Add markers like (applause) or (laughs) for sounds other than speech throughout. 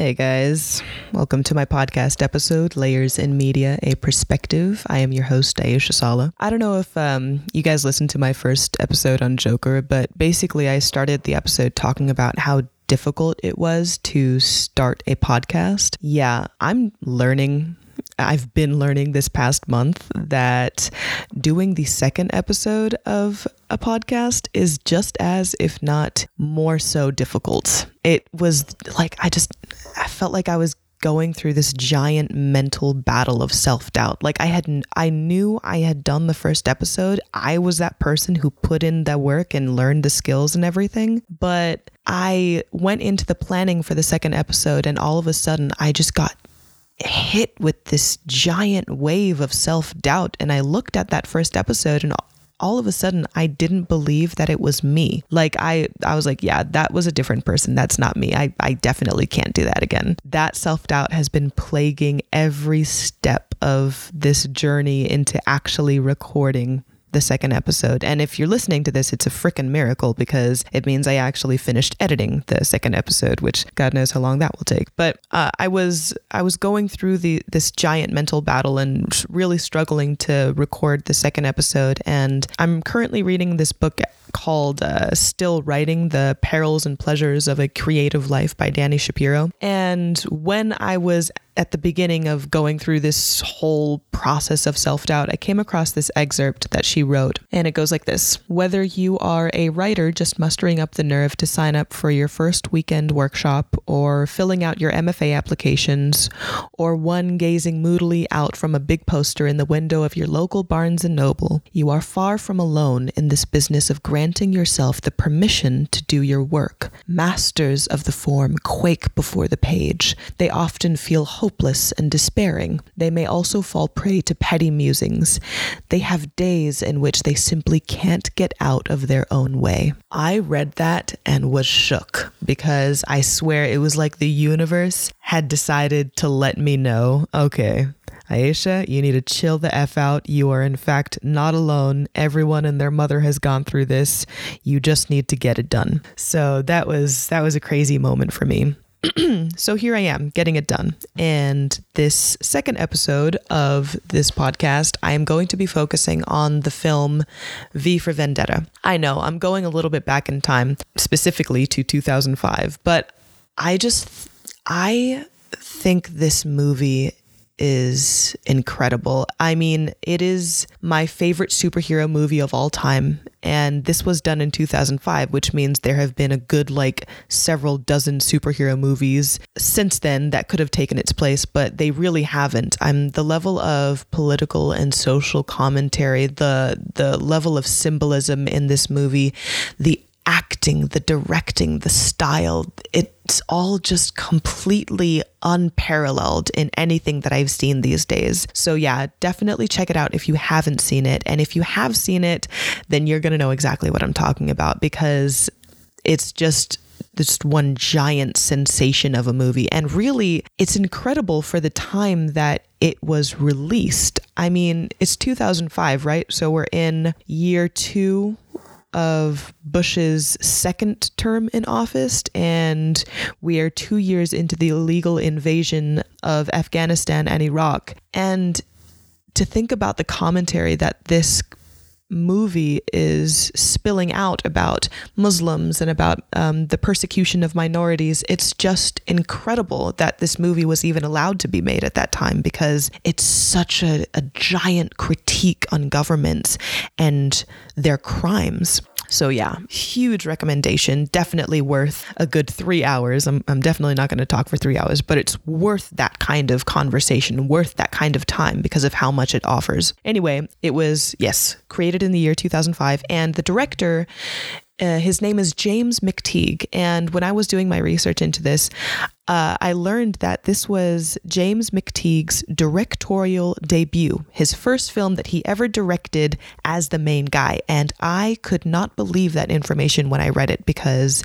Hey guys, welcome to my podcast episode, Layers in Media, a Perspective. I am your host, Aisha Sala. I don't know if um, you guys listened to my first episode on Joker, but basically, I started the episode talking about how difficult it was to start a podcast. Yeah, I'm learning I've been learning this past month that doing the second episode of a podcast is just as, if not more so, difficult. It was like, I just, I felt like I was going through this giant mental battle of self-doubt. Like I had I knew I had done the first episode. I was that person who put in the work and learned the skills and everything, but I went into the planning for the second episode and all of a sudden I just got hit with this giant wave of self doubt. And I looked at that first episode and all of a sudden I didn't believe that it was me. Like I I was like, yeah, that was a different person. That's not me. I, I definitely can't do that again. That self-doubt has been plaguing every step of this journey into actually recording the second episode. And if you're listening to this, it's a freaking miracle because it means I actually finished editing the second episode, which God knows how long that will take. But uh, I was I was going through the this giant mental battle and really struggling to record the second episode. And I'm currently reading this book called uh, Still Writing The Perils and Pleasures of a Creative Life by Dani Shapiro. And when I was at the beginning of going through this whole process of self doubt, I came across this excerpt that she wrote. And it goes like this Whether you are a writer just mustering up the nerve to sign up for your first weekend workshop, or filling out your MFA applications, or one gazing moodily out from a big poster in the window of your local Barnes and Noble, you are far from alone in this business of granting yourself the permission to do your work. Masters of the form quake before the page. They often feel hopeless and despairing. They may also fall prey to petty musings. They have days in which they simply can't get out of their own way. I read that and was shook because I swear it was like the universe had decided to let me know okay, Aisha, you need to chill the F out. You are, in fact, not alone. Everyone and their mother has gone through this. You just need to get it done. So that was that was a crazy moment for me. (clears throat) so here I am getting it done. And this second episode of this podcast, I am going to be focusing on the film V for Vendetta. I know I'm going a little bit back in time, specifically to 2005, but I just, I think this movie is incredible. I mean, it is my favorite superhero movie of all time. And this was done in 2005, which means there have been a good, like, several dozen superhero movies since then that could have taken its place, but they really haven't. I'm the level of political and social commentary, the the level of symbolism in this movie, the acting, the directing, the style, it's all just completely unparalleled in anything that I've seen these days. So, yeah, definitely check it out if you haven't seen it. And if you have seen it, then you're going to know exactly what I'm talking about because it's just this one giant sensation of a movie. And really, it's incredible for the time that it was released. I mean, it's 2005, right? So we're in year two of Bush's second term in office, and we are two years into the illegal invasion of Afghanistan and Iraq. And to think about the commentary that this movie is spilling out about Muslims and about um, the persecution of minorities, it's just incredible that this movie was even allowed to be made at that time because it's such a, a giant critique on governments and their crimes. So, yeah, huge recommendation. Definitely worth a good three hours. I'm, I'm definitely not going to talk for three hours, but it's worth that kind of conversation, worth that kind of time because of how much it offers. Anyway, it was, yes, created in the year 2005, and the director uh, his name is James McTeigue. And when I was doing my research into this, uh, I learned that this was James McTeigue's directorial debut, his first film that he ever directed as the main guy. And I could not believe that information when I read it because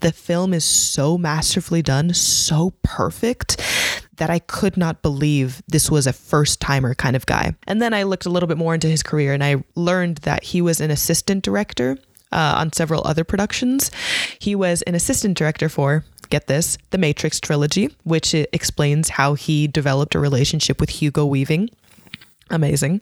the film is so masterfully done, so perfect that I could not believe this was a first timer kind of guy. And then I looked a little bit more into his career and I learned that he was an assistant director uh, on several other productions. He was an assistant director for get this, the Matrix trilogy, which explains how he developed a relationship with Hugo Weaving. Amazing.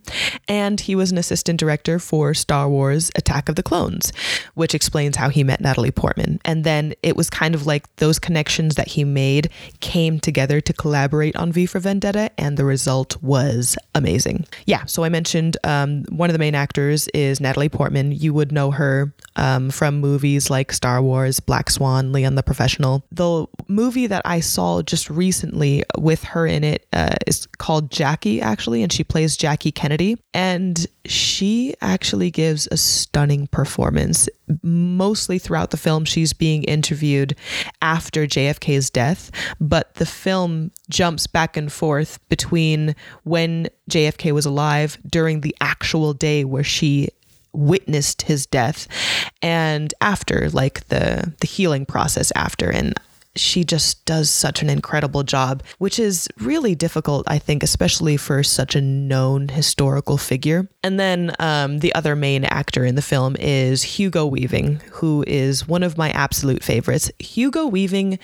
And he was an assistant director for Star Wars Attack of the Clones, which explains how he met Natalie Portman. And then it was kind of like those connections that he made came together to collaborate on V for Vendetta, and the result was amazing. Yeah, so I mentioned um, one of the main actors is Natalie Portman. You would know her um, from movies like Star Wars, Black Swan, Leon the Professional. The movie that I saw just recently with her in it uh, is called Jackie, actually, and she plays Jackie Kennedy, and she actually gives a stunning performance. Mostly throughout the film, she's being interviewed after JFK's death, but the film jumps back and forth between when JFK was alive during the actual day where she witnessed his death and after like the the healing process after and she just does such an incredible job, which is really difficult, I think, especially for such a known historical figure. And then um, the other main actor in the film is Hugo Weaving, who is one of my absolute favorites. Hugo Weaving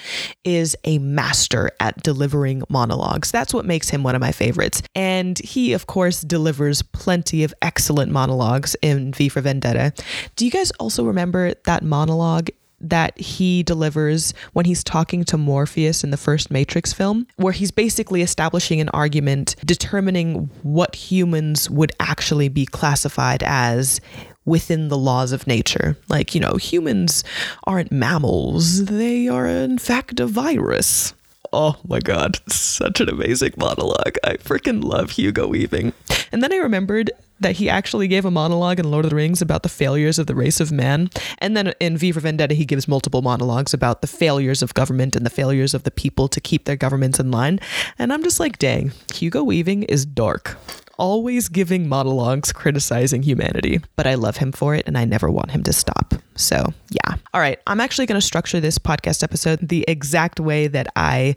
is a master at delivering monologues. That's what makes him one of my favorites. And he, of course, delivers plenty of excellent monologues in V for Vendetta. Do you guys also remember that monologue that he delivers when he's talking to Morpheus in the first Matrix film, where he's basically establishing an argument determining what humans would actually be classified as within the laws of nature. Like, you know, humans aren't mammals, they are in fact a virus. Oh my god, such an amazing monologue. I freaking love Hugo Weaving. And then I remembered that he actually gave a monologue in Lord of the Rings about the failures of the race of man. And then in V for Vendetta, he gives multiple monologues about the failures of government and the failures of the people to keep their governments in line. And I'm just like, dang, Hugo Weaving is dark always giving monologues criticizing humanity, but I love him for it and I never want him to stop. So, yeah. All right. I'm actually going to structure this podcast episode the exact way that I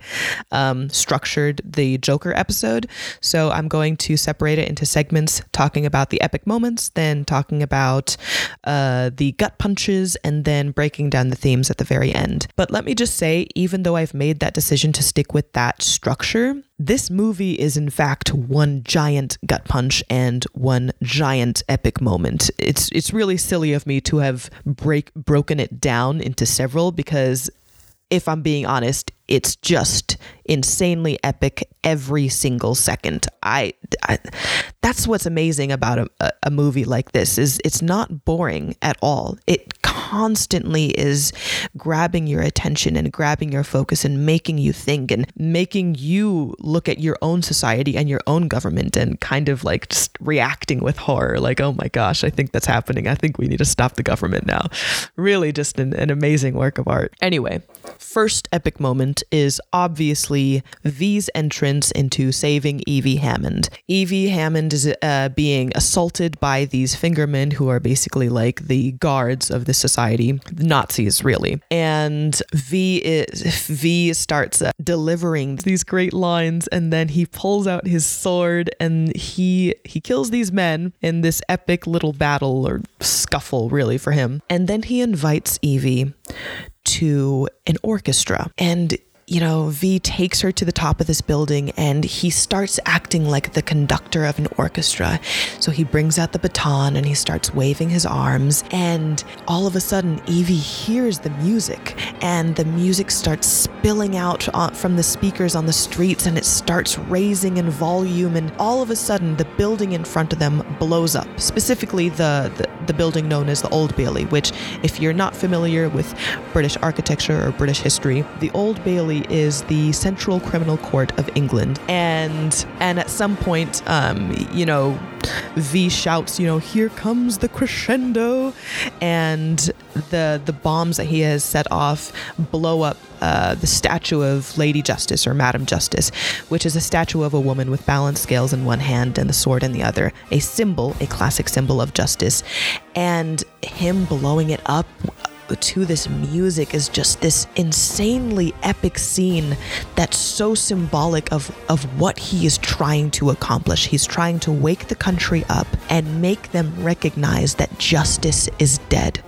um, structured the Joker episode. So, I'm going to separate it into segments, talking about the epic moments, then talking about uh, the gut punches, and then breaking down the themes at the very end. But let me just say, even though I've made that decision to stick with that structure, this movie is in fact one giant gut punch and one giant epic moment. It's it's really silly of me to have break broken it down into several because if I'm being honest, it's just insanely epic every single second. I, I that's what's amazing about a, a, movie like this is it's not boring at all. It constantly is grabbing your attention and grabbing your focus and making you think and making you look at your own society and your own government and kind of like just reacting with horror like oh my gosh i think that's happening i think we need to stop the government now really just an, an amazing work of art anyway first epic moment is obviously V's entrance into saving Evey Hammond. Evey Hammond is uh, being assaulted by these fingermen who are basically like the guards of the society, Nazis really. And V is V starts uh, delivering these great lines, and then he pulls out his sword and he he kills these men in this epic little battle or scuffle, really for him. And then he invites Evey to an orchestra. And you know, V takes her to the top of this building and he starts acting like the conductor of an orchestra. So he brings out the baton and he starts waving his arms. And all of a sudden, Evey hears the music and the music starts spilling out from the speakers on the streets and it starts raising in volume. And all of a sudden, the building in front of them blows up, specifically the, the, the building known as the Old Bailey, which, if you're not familiar with British architecture or British history, the Old Bailey is the Central Criminal Court of England, and and at some point, um, you know, V shouts, you know, "Here comes the crescendo," and the the bombs that he has set off blow up uh, the statue of Lady Justice or Madam Justice, which is a statue of a woman with balance scales in one hand and the sword in the other, a symbol, a classic symbol of justice, and him blowing it up to this music is just this insanely epic scene that's so symbolic of of what he is trying to accomplish. He's trying to wake the country up and make them recognize that justice is dead.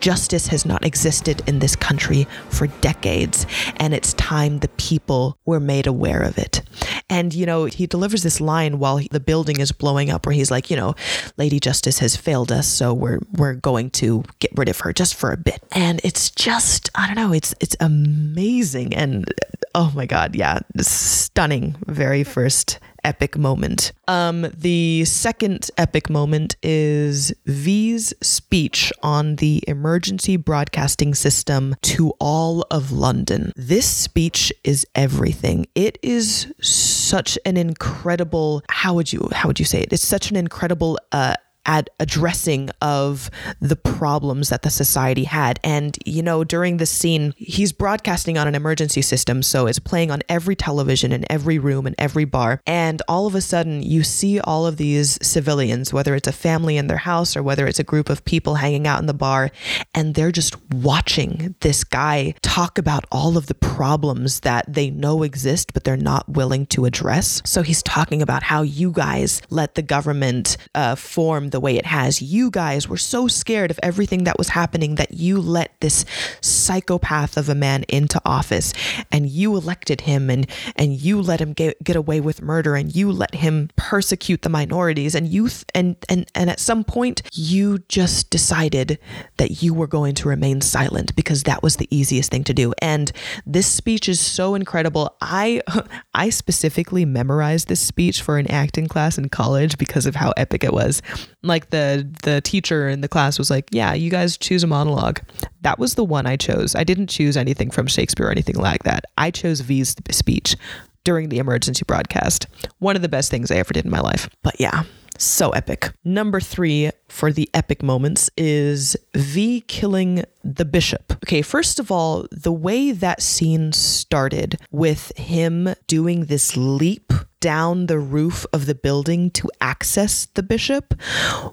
Justice has not existed in this country for decades, and it's time the people were made aware of it. And, you know, he delivers this line while he, the building is blowing up where he's like, you know, Lady Justice has failed us, so we're we're going to get rid of her just for a bit. And it's just, I don't know, it's it's amazing and oh my god, yeah, stunning very first epic moment. Um, the second epic moment is V's speech on the emergency broadcasting system to all of London. This speech is everything. It is such an incredible how would you how would you say it? It's such an incredible uh at addressing of the problems that the society had. And, you know, during this scene, he's broadcasting on an emergency system. So it's playing on every television in every room and every bar. And all of a sudden, you see all of these civilians, whether it's a family in their house or whether it's a group of people hanging out in the bar, and they're just watching this guy talk about all of the problems that they know exist, but they're not willing to address. So he's talking about how you guys let the government uh, form the the way it has. You guys were so scared of everything that was happening that you let this psychopath of a man into office and you elected him and and you let him get, get away with murder and you let him persecute the minorities and youth and and and at some point you just decided that you were going to remain silent because that was the easiest thing to do. And this speech is so incredible. I (laughs) I specifically memorized this speech for an acting class in college because of how epic it was like the the teacher in the class was like, "Yeah, you guys choose a monologue." That was the one I chose. I didn't choose anything from Shakespeare or anything like that. I chose V's speech during the emergency broadcast. One of the best things I ever did in my life. But yeah, so epic. Number three for the epic moments is V killing the bishop. Okay, first of all, the way that scene started with him doing this leap down the roof of the building to access the bishop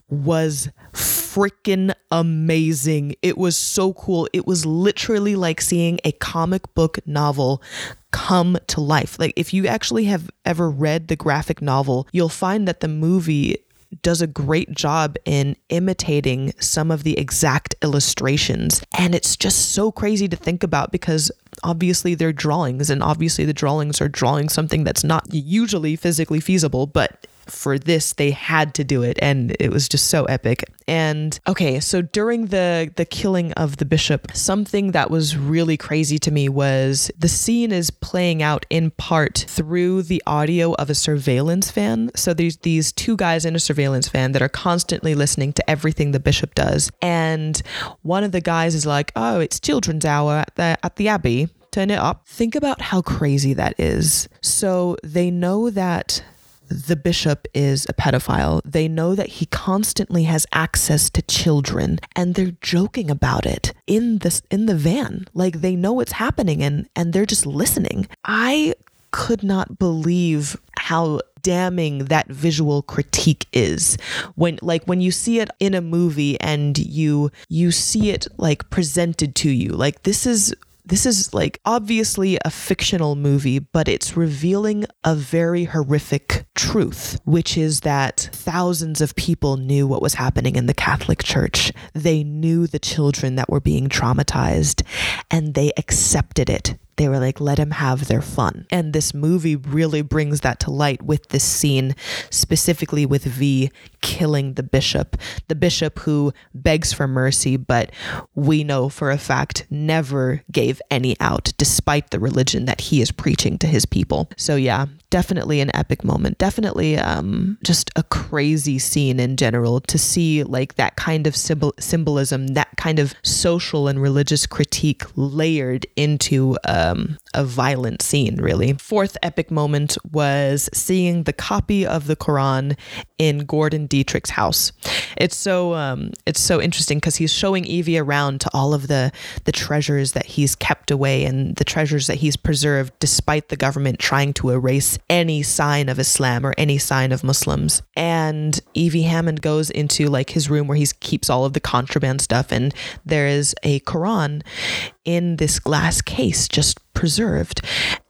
was freaking amazing. It was so cool. It was literally like seeing a comic book novel come to life. Like, if you actually have ever read the graphic novel, you'll find that the movie does a great job in imitating some of the exact illustrations. And it's just so crazy to think about because obviously they're drawings, and obviously the drawings are drawing something that's not usually physically feasible, but for this they had to do it and it was just so epic. And okay so during the the killing of the bishop something that was really crazy to me was the scene is playing out in part through the audio of a surveillance van so there's these two guys in a surveillance van that are constantly listening to everything the bishop does. And one of the guys is like oh it's children's hour at the at the abbey. Turn it up. Think about how crazy that is. So they know that the bishop is a pedophile. They know that he constantly has access to children and they're joking about it in this in the van. Like they know what's happening and and they're just listening. I could not believe how damning that visual critique is when like when you see it in a movie and you you see it like presented to you like this is this is like obviously a fictional movie, but it's revealing a very horrific truth, which is that thousands of people knew what was happening in the Catholic Church. They knew the children that were being traumatized and they accepted it they were like, let him have their fun. And this movie really brings that to light with this scene, specifically with V killing the bishop. The bishop who begs for mercy, but we know for a fact never gave any out, despite the religion that he is preaching to his people. So, yeah, definitely an epic moment. Definitely um, just a crazy scene in general to see like that kind of symbol- symbolism, that kind of social and religious critique layered into um, a violent scene, really. Fourth epic moment was seeing the copy of the Quran in Gordon Deitrich's house. It's so um, it's so interesting because he's showing Evey around to all of the the treasures that he's kept away and the treasures that he's preserved despite the government trying to erase any sign of Islam or any sign of Muslims. And Evey Hammond goes into like his room where he keeps all of the contraband stuff, and there is a Quran in this glass case just preserved.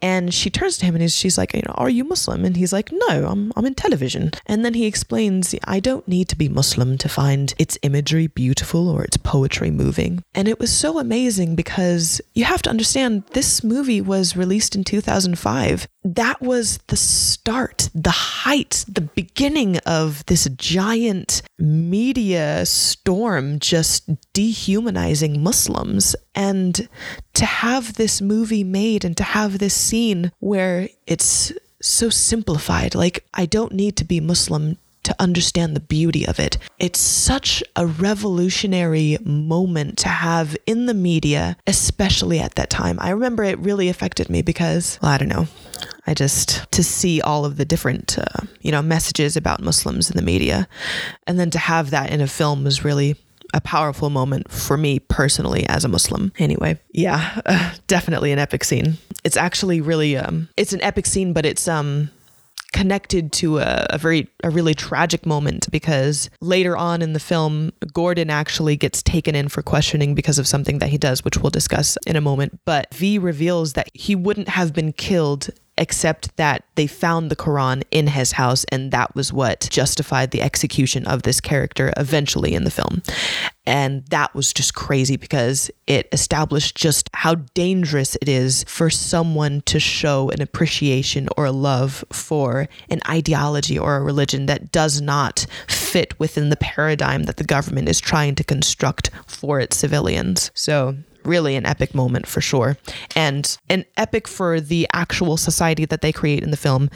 And she turns to him and she's like, are you Muslim? And he's like, no, I'm, I'm in television. And then he explains, I don't need to be Muslim to find its imagery beautiful or its poetry moving. And it was so amazing because you have to understand this movie was released in 2005. That was the start, the height, the beginning of this giant media storm just dehumanizing Muslims. And to have this movie made and to have this scene where it's so simplified, like, I don't need to be Muslim to understand the beauty of it. It's such a revolutionary moment to have in the media, especially at that time. I remember it really affected me because, well, I don't know. I just to see all of the different, uh, you know, messages about Muslims in the media, and then to have that in a film was really a powerful moment for me personally as a Muslim. Anyway, yeah, uh, definitely an epic scene. It's actually really um it's an epic scene, but it's um connected to a, a, very a really tragic moment because later on in the film gordon actually gets taken in for questioning because of something that he does which we'll discuss in a moment but v reveals that he wouldn't have been killed except that they found the Quran in his house, and that was what justified the execution of this character eventually in the film. And that was just crazy because it established just how dangerous it is for someone to show an appreciation or a love for an ideology or a religion that does not fit within the paradigm that the government is trying to construct for its civilians. So really an epic moment for sure. And an epic for the actual society that they create in the film,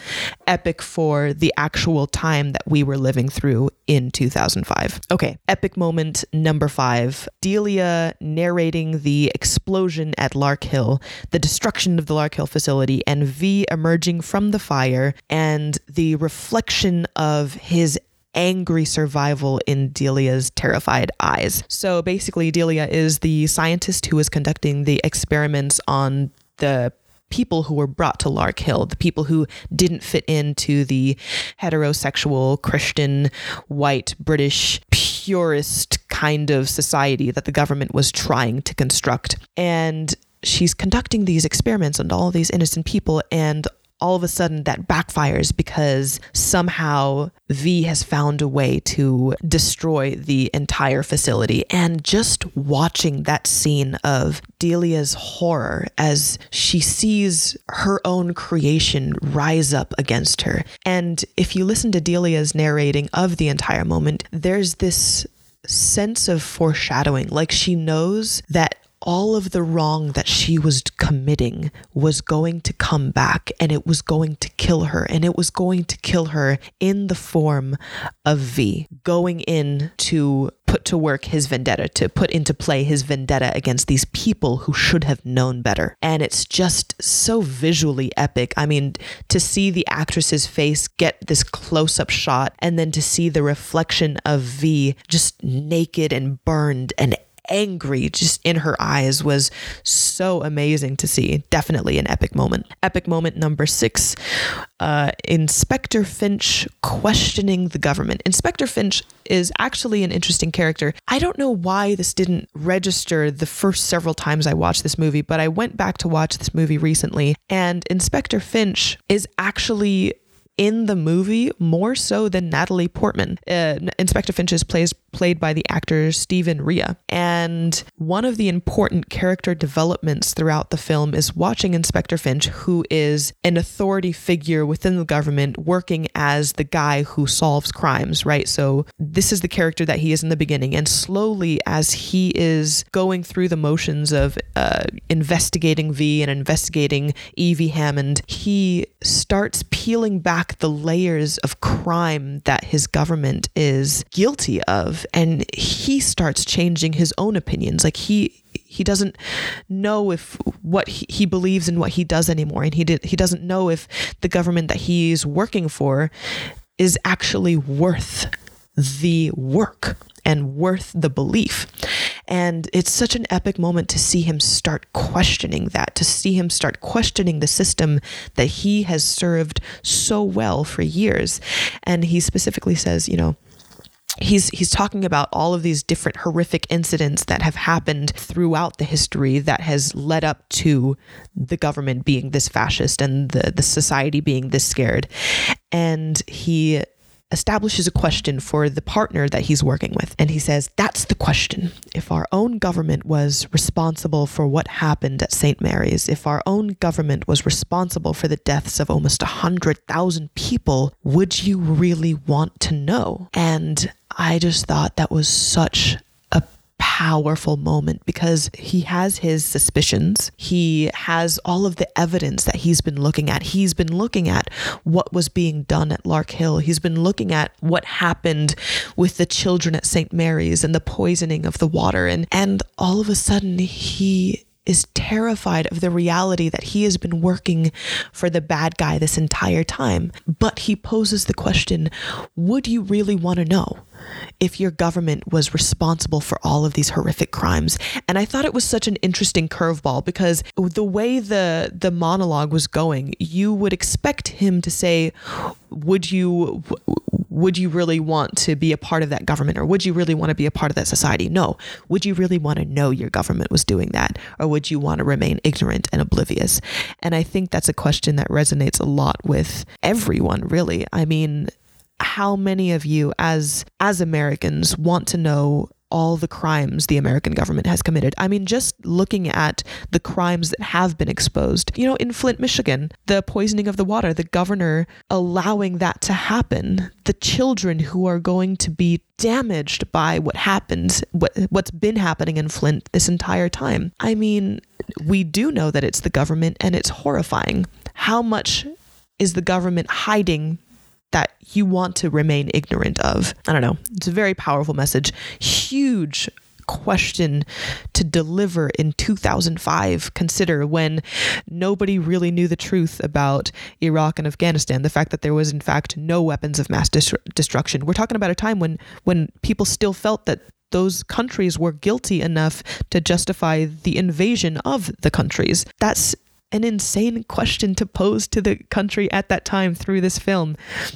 epic for the actual time that we were living through in 2005. Okay, epic moment number five Delia narrating the explosion at Larkhill, the destruction of the Larkhill facility, and V emerging from the fire, and the reflection of his angry survival in Delia's terrified eyes. So basically, Delia is the scientist who is conducting the experiments on the people who were brought to Larkhill, the people who didn't fit into the heterosexual, Christian, white, British, purist kind of society that the government was trying to construct. And she's conducting these experiments on all these innocent people, and all of a sudden that backfires because somehow V has found a way to destroy the entire facility. And just watching that scene of Delia's horror as she sees her own creation rise up against her. And if you listen to Delia's narrating of the entire moment, there's this sense of foreshadowing. Like she knows that all of the wrong that she was committing was going to come back and it was going to kill her. And it was going to kill her in the form of V, going in to put to work his vendetta, to put into play his vendetta against these people who should have known better. And it's just so visually epic. I mean, to see the actress's face get this close up shot and then to see the reflection of V just naked and burned and angry just in her eyes was so amazing to see. Definitely an epic moment. Epic moment number six uh, Inspector Finch questioning the government. Inspector Finch is actually an interesting character. I don't know why this didn't register the first several times I watched this movie, but I went back to watch this movie recently, and Inspector Finch is actually in the movie more so than Natalie Portman. Uh, Inspector Finch is plays, played by the actor Stephen Rea. And one of the important character developments throughout the film is watching Inspector Finch, who is an authority figure within the government working as the guy who solves crimes, right? So this is the character that he is in the beginning. And slowly, as he is going through the motions of uh, investigating V and investigating Evey Hammond, he starts peeling back the layers of crime that his government is guilty of. And he starts changing his own opinions. Like he he doesn't know if what he, he believes in what he does anymore. And he did he doesn't know if the government that he's working for is actually worth the work and worth the belief And it's such an epic moment to see him start questioning that, to see him start questioning the system that he has served so well for years. And he specifically says, you know, he's he's talking about all of these different horrific incidents that have happened throughout the history that has led up to the government being this fascist and the the society being this scared and he establishes a question for the partner that he's working with. And he says, That's the question. If our own government was responsible for what happened at St. Mary's, if our own government was responsible for the deaths of almost 100,000 people, would you really want to know? And I just thought that was such powerful moment because he has his suspicions. He has all of the evidence that he's been looking at. He's been looking at what was being done at Larkhill. He's been looking at what happened with the children at St. Mary's and the poisoning of the water and and all of a sudden he is terrified of the reality that he has been working for the bad guy this entire time. But he poses the question would you really want to know? if your government was responsible for all of these horrific crimes. And I thought it was such an interesting curveball because the way the the monologue was going, you would expect him to say, "Would you would you really want to be a part of that government or would you really want to be a part of that society? No. Would you really want to know your government was doing that or would you want to remain ignorant and oblivious? And I think that's a question that resonates a lot with everyone, really. I mean, how many of you as as Americans want to know all the crimes the American government has committed. I mean, just looking at the crimes that have been exposed. You know, in Flint, Michigan, the poisoning of the water, the governor allowing that to happen, the children who are going to be damaged by what happened, what, what's been happening in Flint this entire time. I mean, we do know that it's the government and it's horrifying. How much is the government hiding that you want to remain ignorant of. I don't know. It's a very powerful message. Huge question to deliver in 2005 consider when nobody really knew the truth about Iraq and Afghanistan the fact that there was in fact no weapons of mass destruction we're talking about a time when when people still felt that those countries were guilty enough to justify the invasion of the countries that's an insane question to pose to the country at that time through this film.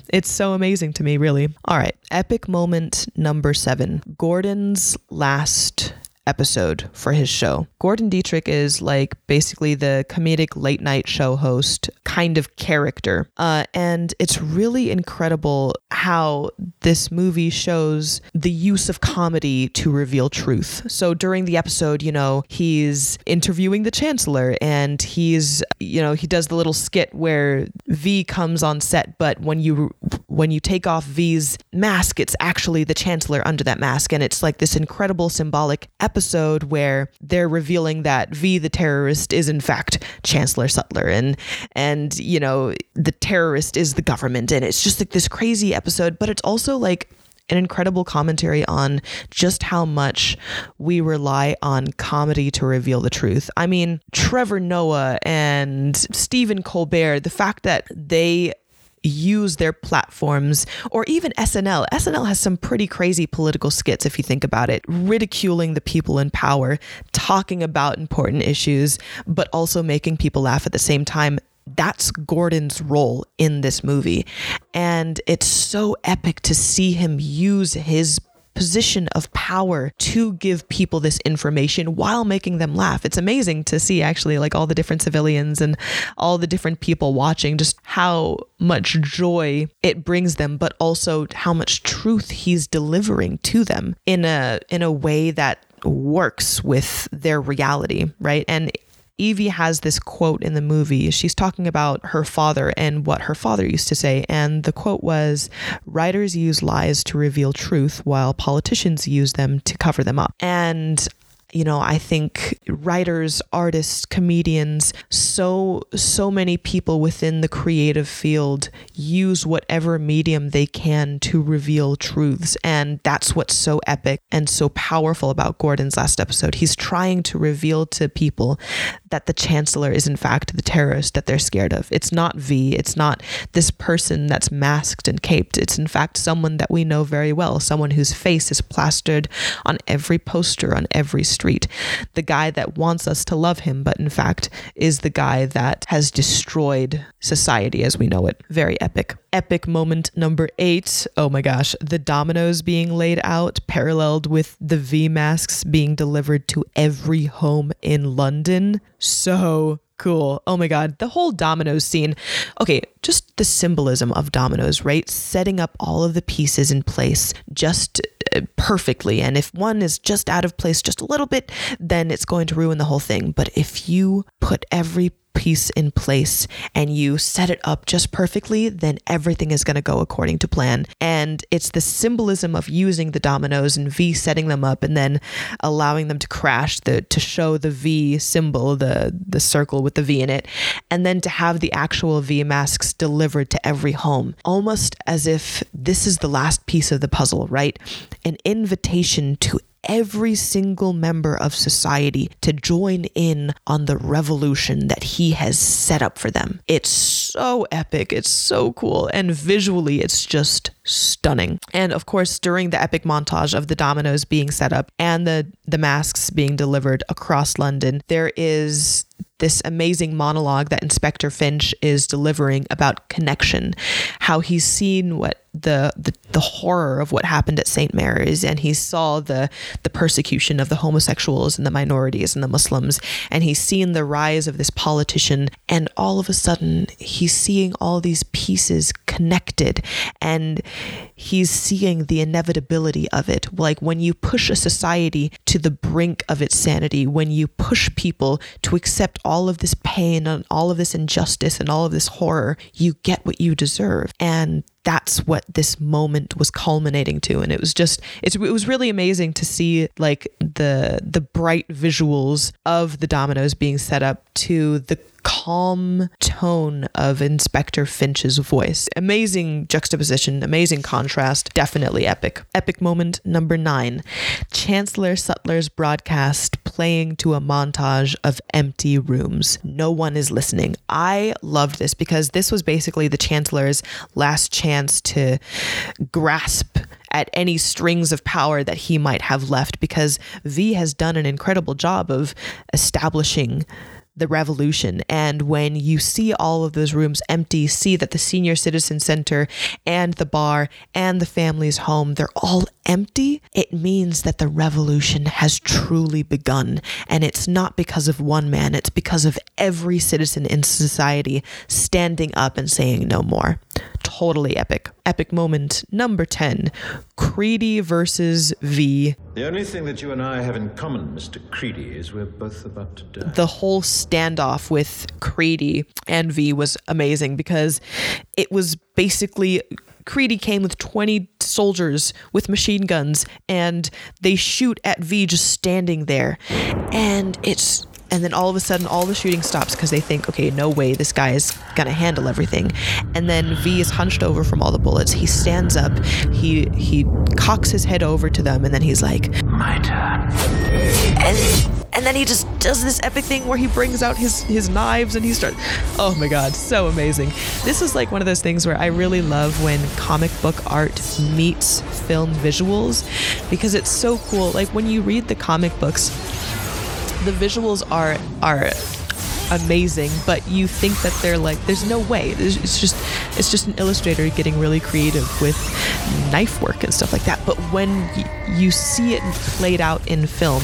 It's so amazing to me, really. All right, epic moment number seven Gordon's last episode for his show. Gordon Deitrich is like basically the comedic late night show host kind of character. Uh, and it's really incredible how this movie shows the use of comedy to reveal truth. So during the episode, you know, he's interviewing the chancellor and he's, you know, he does the little skit where V comes on set, but when you when you take off V's mask, it's actually the chancellor under that mask and it's like this incredible symbolic episode episode where they're revealing that V the terrorist is in fact Chancellor Sutler and and you know the terrorist is the government and it's just like this crazy episode but it's also like an incredible commentary on just how much we rely on comedy to reveal the truth. I mean, Trevor Noah and Stephen Colbert, the fact that they use their platforms or even SNL. SNL has some pretty crazy political skits if you think about it, ridiculing the people in power, talking about important issues, but also making people laugh at the same time. That's Gordon's role in this movie. And it's so epic to see him use his position of power to give people this information while making them laugh. It's amazing to see actually like all the different civilians and all the different people watching just how much joy it brings them but also how much truth he's delivering to them in a in a way that works with their reality, right? And Evey has this quote in the movie. She's talking about her father and what her father used to say. And the quote was Writers use lies to reveal truth, while politicians use them to cover them up. And you know, I think writers, artists, comedians, so so many people within the creative field use whatever medium they can to reveal truths and that's what's so epic and so powerful about Gordon's last episode. He's trying to reveal to people that the chancellor is in fact the terrorist that they're scared of. It's not V, it's not this person that's masked and caped. It's in fact someone that we know very well, someone whose face is plastered on every poster on every street. The guy that wants us to love him but in fact is the guy that has destroyed society as we know it. Very epic. Epic moment number 8. Oh my gosh, the dominoes being laid out paralleled with the V masks being delivered to every home in London. So cool. Oh my God. The whole dominoes scene. Okay, just the symbolism of dominoes, right? Setting up all of the pieces in place just perfectly. And if one is just out of place just a little bit, then it's going to ruin the whole thing. But if you put every piece in place and you set it up just perfectly, then everything is going to go according to plan. And it's the symbolism of using the dominoes and V setting them up and then allowing them to crash the to show the V symbol, the the circle with the V in it, and then to have the actual V masks delivered to every home, almost as if this is the last piece of the puzzle, right? An invitation to every single member of society to join in on the revolution that he has set up for them. It's so epic. It's so cool. And visually, it's just stunning. And of course, during the epic montage of the dominoes being set up and the, the masks being delivered across London, there is this amazing monologue that Inspector Finch is delivering about connection, how he's seen what the, the the horror of what happened at St. Mary's and he saw the the persecution of the homosexuals and the minorities and the Muslims and he's seen the rise of this politician and all of a sudden he's seeing all these pieces connected and he's seeing the inevitability of it like when you push a society to the brink of its sanity when you push people to accept all of this pain and all of this injustice and all of this horror you get what you deserve. And that's what this moment was culminating to and it was just it was really amazing to see like the the bright visuals of the dominoes being set up to the calm tone of Inspector Finch's voice. Amazing juxtaposition, amazing contrast, definitely epic. Epic moment number nine Chancellor Sutler's broadcast playing to a montage of empty rooms. No one is listening. I loved this because this was basically the Chancellor's last chance to grasp at any strings of power that he might have left because V has done an incredible job of establishing the revolution. And when you see all of those rooms empty, see that the senior citizen center and the bar and the family's home, they're all empty, it means that the revolution has truly begun. And it's not because of one man, it's because of every citizen in society standing up and saying no more. Totally epic. Epic moment number 10 Creedy versus V. The only thing that you and I have in common, Mr. Creedy, is we're both about to die. The whole standoff with Creedy and V was amazing because it was basically Creedy came with 20 soldiers with machine guns and they shoot at V just standing there. And it's and then all of a sudden all the shooting stops because they think okay no way this guy is gonna handle everything. And then v is hunched over from all the bullets. He stands up. He he cocks his head over to them and then he's like my turn. And and then he just does this epic thing where he brings out his his knives and he starts oh my god so amazing. This is like one of those things where i really love when comic book art meets film visuals because it's so cool. Like when you read the comic books the visuals are are amazing but you think that they're like there's no way. It's just it's just an illustrator getting really creative with knife work and stuff like that. But when y- you see it played out in film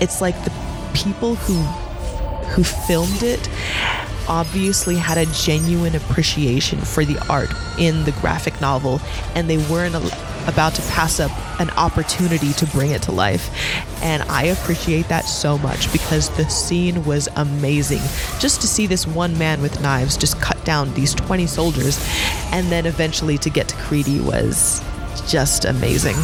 it's like the people who who filmed it obviously had a genuine appreciation for the art in the graphic novel and they weren't about to pass up an opportunity to bring it to life. And I appreciate that so much because the scene was amazing. Just to see this one man with knives just cut down these 20 soldiers and then eventually to get to Creedy was just amazing.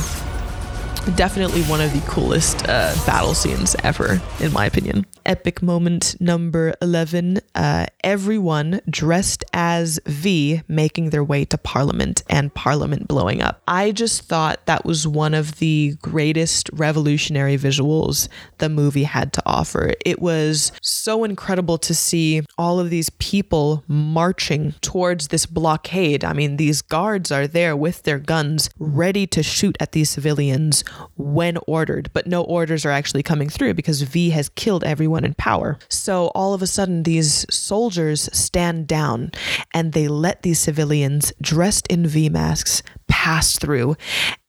Definitely one of the coolest uh, battle scenes ever, in my opinion. Epic moment number 11 uh, everyone dressed as V making their way to Parliament and Parliament blowing up. I just thought that was one of the greatest revolutionary visuals the movie had to offer. It was so incredible to see all of these people marching towards this blockade. I mean, these guards are there with their guns ready to shoot at these civilians when ordered, but no orders are actually coming through because V has killed everyone in power. So all of a sudden, these soldiers stand down and they let these civilians dressed in V masks pass through.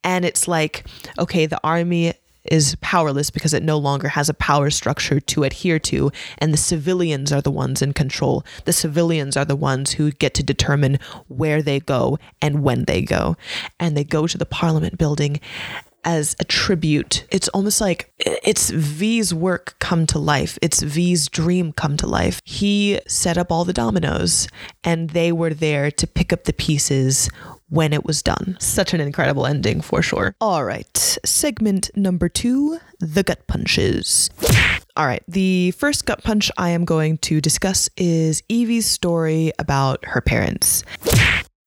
And it's like, okay, the army is powerless because it no longer has a power structure to adhere to, and the civilians are the ones in control. The civilians are the ones who get to determine where they go and when they go. And they go to the parliament building as a tribute. It's almost like it's V's work come to life. It's V's dream come to life. He set up all the dominoes and they were there to pick up the pieces when it was done. Such an incredible ending for sure. All right, segment number two the gut punches. All right, the first gut punch I am going to discuss is Evey's story about her parents.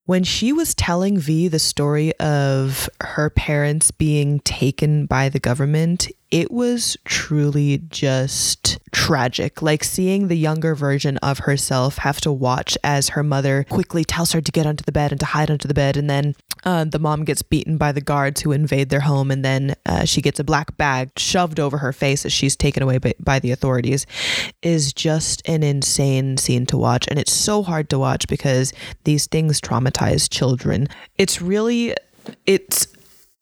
When she was telling V the story of her parents being taken by the government, it was truly just tragic. Like seeing the younger version of herself have to watch as her mother quickly tells her to get under the bed and to hide under the bed. And then uh, the mom gets beaten by the guards who invade their home. And then uh, she gets a black bag shoved over her face as she's taken away by, by the authorities is just an insane scene to watch. And it's so hard to watch because these things traumatize children. It's really, it's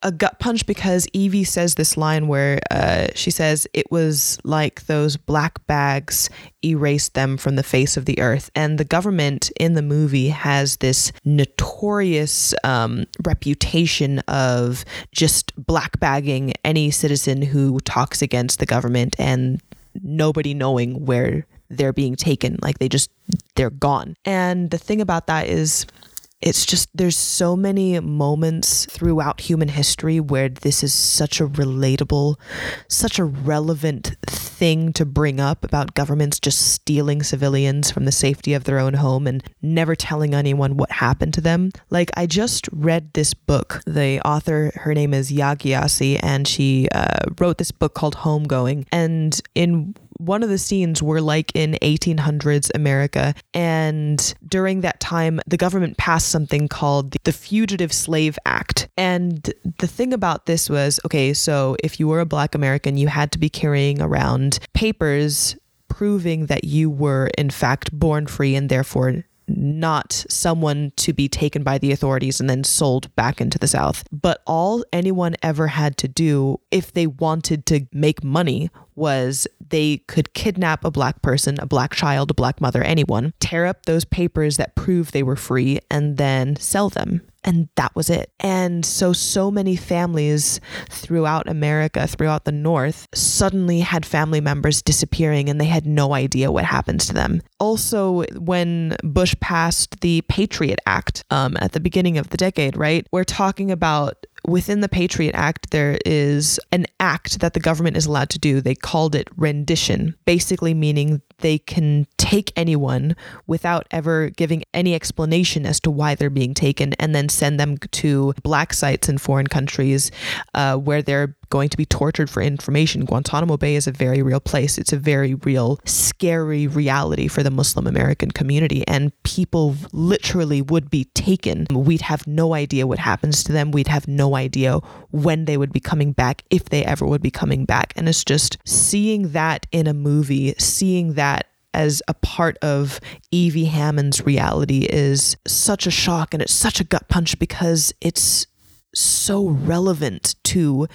a gut punch because Evey says this line where uh, she says it was like those black bags erased them from the face of the earth. And the government in the movie has this notorious um, reputation of just black bagging any citizen who talks against the government and nobody knowing where they're being taken. Like they just, they're gone. And the thing about that is, it's just there's so many moments throughout human history where this is such a relatable, such a relevant thing to bring up about governments just stealing civilians from the safety of their own home and never telling anyone what happened to them. Like I just read this book. The author, her name is Yaa Gyasi, and she uh, wrote this book called Homegoing. And in one of the scenes were like in 1800s America. And during that time, the government passed something called the Fugitive Slave Act. And the thing about this was okay, so if you were a black American, you had to be carrying around papers proving that you were, in fact, born free and therefore not someone to be taken by the authorities and then sold back into the South. But all anyone ever had to do if they wanted to make money was they could kidnap a black person, a black child, a black mother, anyone, tear up those papers that prove they were free, and then sell them. And that was it. And so, so many families throughout America, throughout the North, suddenly had family members disappearing and they had no idea what happens to them. Also, when Bush passed the Patriot Act um, at the beginning of the decade, right, we're talking about within the Patriot Act, there is an act that the government is allowed to do. They called it rendition, basically meaning they can take anyone without ever giving any explanation as to why they're being taken and then send them to black sites in foreign countries uh, where they're going to be tortured for information. Guantanamo Bay is a very real place. It's a very real, scary reality for the Muslim American community. And people literally would be taken. We'd have no idea what happens to them. We'd have no idea when they would be coming back, if they ever would be coming back. And it's just seeing that in a movie, seeing that as a part of Evey Hammond's reality is such a shock and it's such a gut punch because it's so relevant to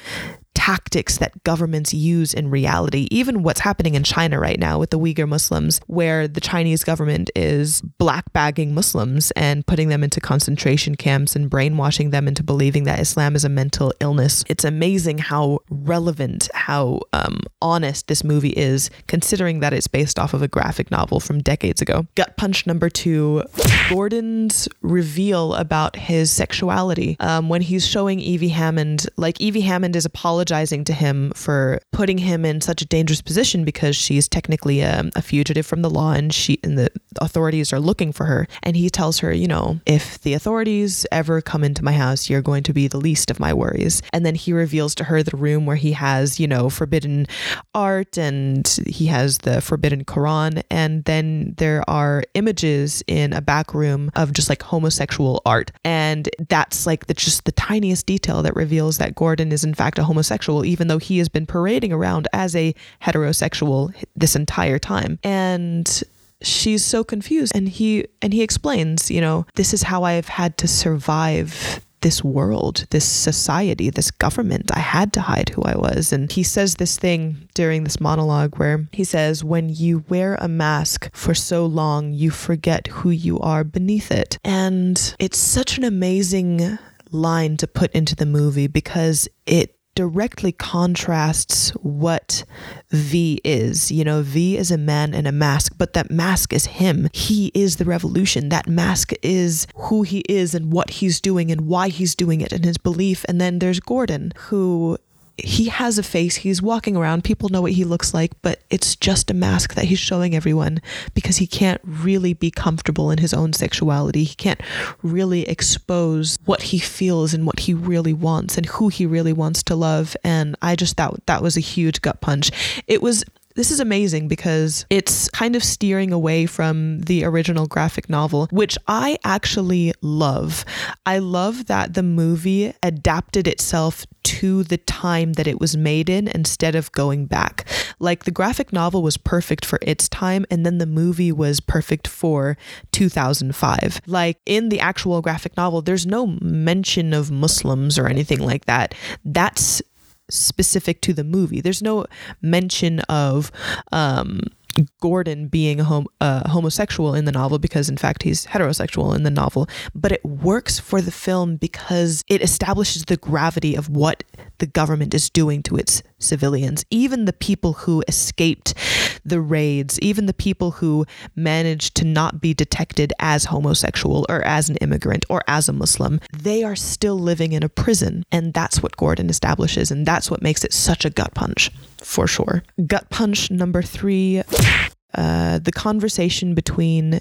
tactics that governments use in reality, even what's happening in China right now with the Uyghur Muslims, where the Chinese government is black bagging Muslims and putting them into concentration camps and brainwashing them into believing that Islam is a mental illness. It's amazing how relevant, how um, honest this movie is, considering that it's based off of a graphic novel from decades ago. Gut punch number two Gordon's reveal about his sexuality. Um, when he's showing Evey Hammond, like Evey Hammond is apologizing to him for putting him in such a dangerous position because she's technically a, a fugitive from the law and she and the authorities are looking for her. And he tells her, you know, if the authorities ever come into my house, you're going to be the least of my worries. And then he reveals to her the room where he has, you know, forbidden art and he has the forbidden Quran. And then there are images in a back room of just like homosexual art. And that's like the just the tiniest detail that reveals that Gordon is in fact a even though he has been parading around as a heterosexual this entire time. And she's so confused and he and he explains you know this is how i've had to survive this world, this society, this government. I had to hide who I was. And he says this thing during this monologue where he says, When you wear a mask for so long, you forget who you are beneath it. And it's such an amazing line to put into the movie because it directly contrasts what V is. You know, V is a man in a mask, but that mask is him. He is the revolution. That mask is who he is and what he's doing and why he's doing it and his belief. And then there's Gordon, who he has a face. He's walking around. People know what he looks like, but it's just a mask that he's showing everyone because he can't really be comfortable in his own sexuality. He can't really expose what he feels and what he really wants and who he really wants to love. And I just thought that was a huge gut punch. It was this is amazing because it's kind of steering away from the original graphic novel, which I actually love. I love that the movie adapted itself to the time that it was made in instead of going back. Like the graphic novel was perfect for its time, and then the movie was perfect for 2005. Like in the actual graphic novel, there's no mention of Muslims or anything like that. That's specific to the movie. There's no mention of um, Gordon being a hom- uh, homosexual in the novel because, in fact, he's heterosexual in the novel. But it works for the film because it establishes the gravity of what the government is doing to its civilians. Even the people who escaped the raids, even the people who managed to not be detected as homosexual or as an immigrant or as a Muslim, they are still living in a prison. And that's what Gordon establishes. And that's what makes it such a gut punch, for sure. Gut punch number three. Uh, the conversation between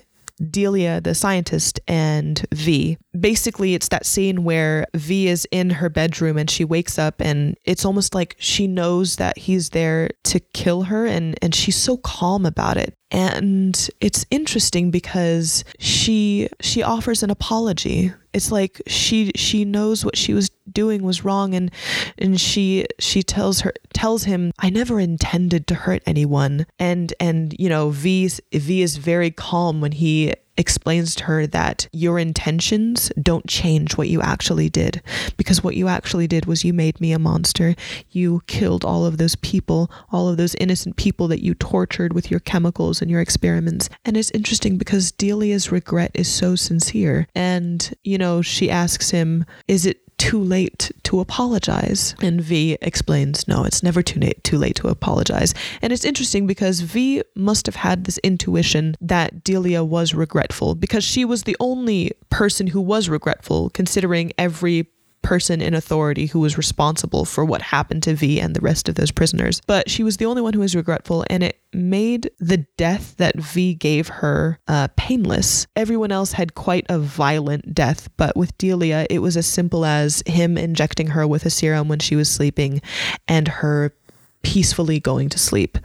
Delia, the scientist, and V. Basically, it's that scene where V is in her bedroom and she wakes up and it's almost like she knows that he's there to kill her and, and she's so calm about it and it's interesting because she she offers an apology it's like she she knows what she was doing was wrong and and she she tells her tells him i never intended to hurt anyone. And and you know v v is very calm when he explains to her that your intentions don't change what you actually did because what you actually did was you made me a monster. You killed all of those people, all of those innocent people that you tortured with your chemicals and your experiments. And it's interesting because Delia's regret is so sincere. And, you know, she asks him, Is it too late to apologize. And V explains, no, it's never too late, too late to apologize. And it's interesting because V must have had this intuition that Delia was regretful because she was the only person who was regretful, considering every person in authority who was responsible for what happened to V and the rest of those prisoners. But she was the only one who was regretful, and it made the death that V gave her uh, painless. Everyone else had quite a violent death, but with Delia, it was as simple as him injecting her with a serum when she was sleeping and her peacefully going to sleep.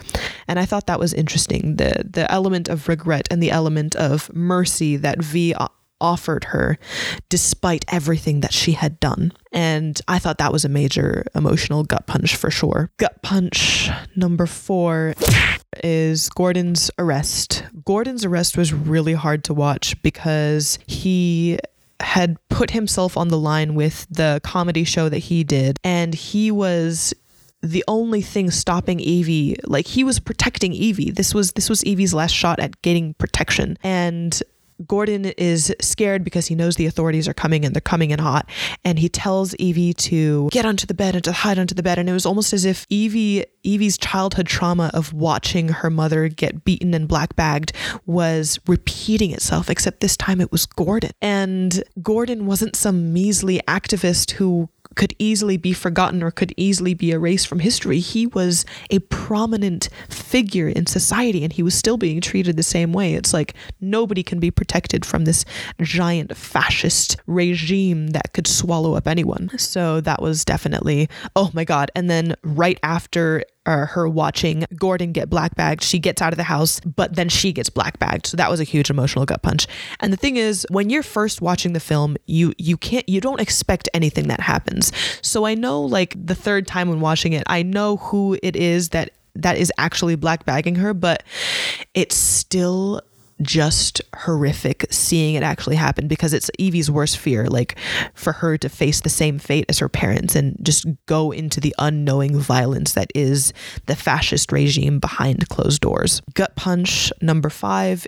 And I thought that was interesting. The the element of regret and the element of mercy that V offered her despite everything that she had done. And I thought that was a major emotional gut punch for sure. Gut punch number four is Gordon's arrest. Gordon's arrest was really hard to watch because he had put himself on the line with the comedy show that he did, and he was the only thing stopping Evey, like he was protecting Evey. This was this was Evey's last shot at getting protection. And Gordon is scared because he knows the authorities are coming and they're coming in hot. And he tells Evey to get onto the bed and to hide onto the bed. And it was almost as if Evey Evey's childhood trauma of watching her mother get beaten and black bagged was repeating itself, except this time it was Gordon. And Gordon wasn't some measly activist who could easily be forgotten or could easily be erased from history. He was a prominent figure in society and he was still being treated the same way. It's like nobody can be protected from this giant fascist regime that could swallow up anyone. So that was definitely, oh my God. And then right after uh, her watching Gordon get black bagged. She gets out of the house, but then she gets black bagged. So that was a huge emotional gut punch. And the thing is, when you're first watching the film, you you can't you don't expect anything that happens. So I know like the third time when watching it, I know who it is that that is actually black bagging her, but it's still just horrific seeing it actually happen because it's Evey's worst fear, like for her to face the same fate as her parents and just go into the unknowing violence that is the fascist regime behind closed doors. Gut punch number five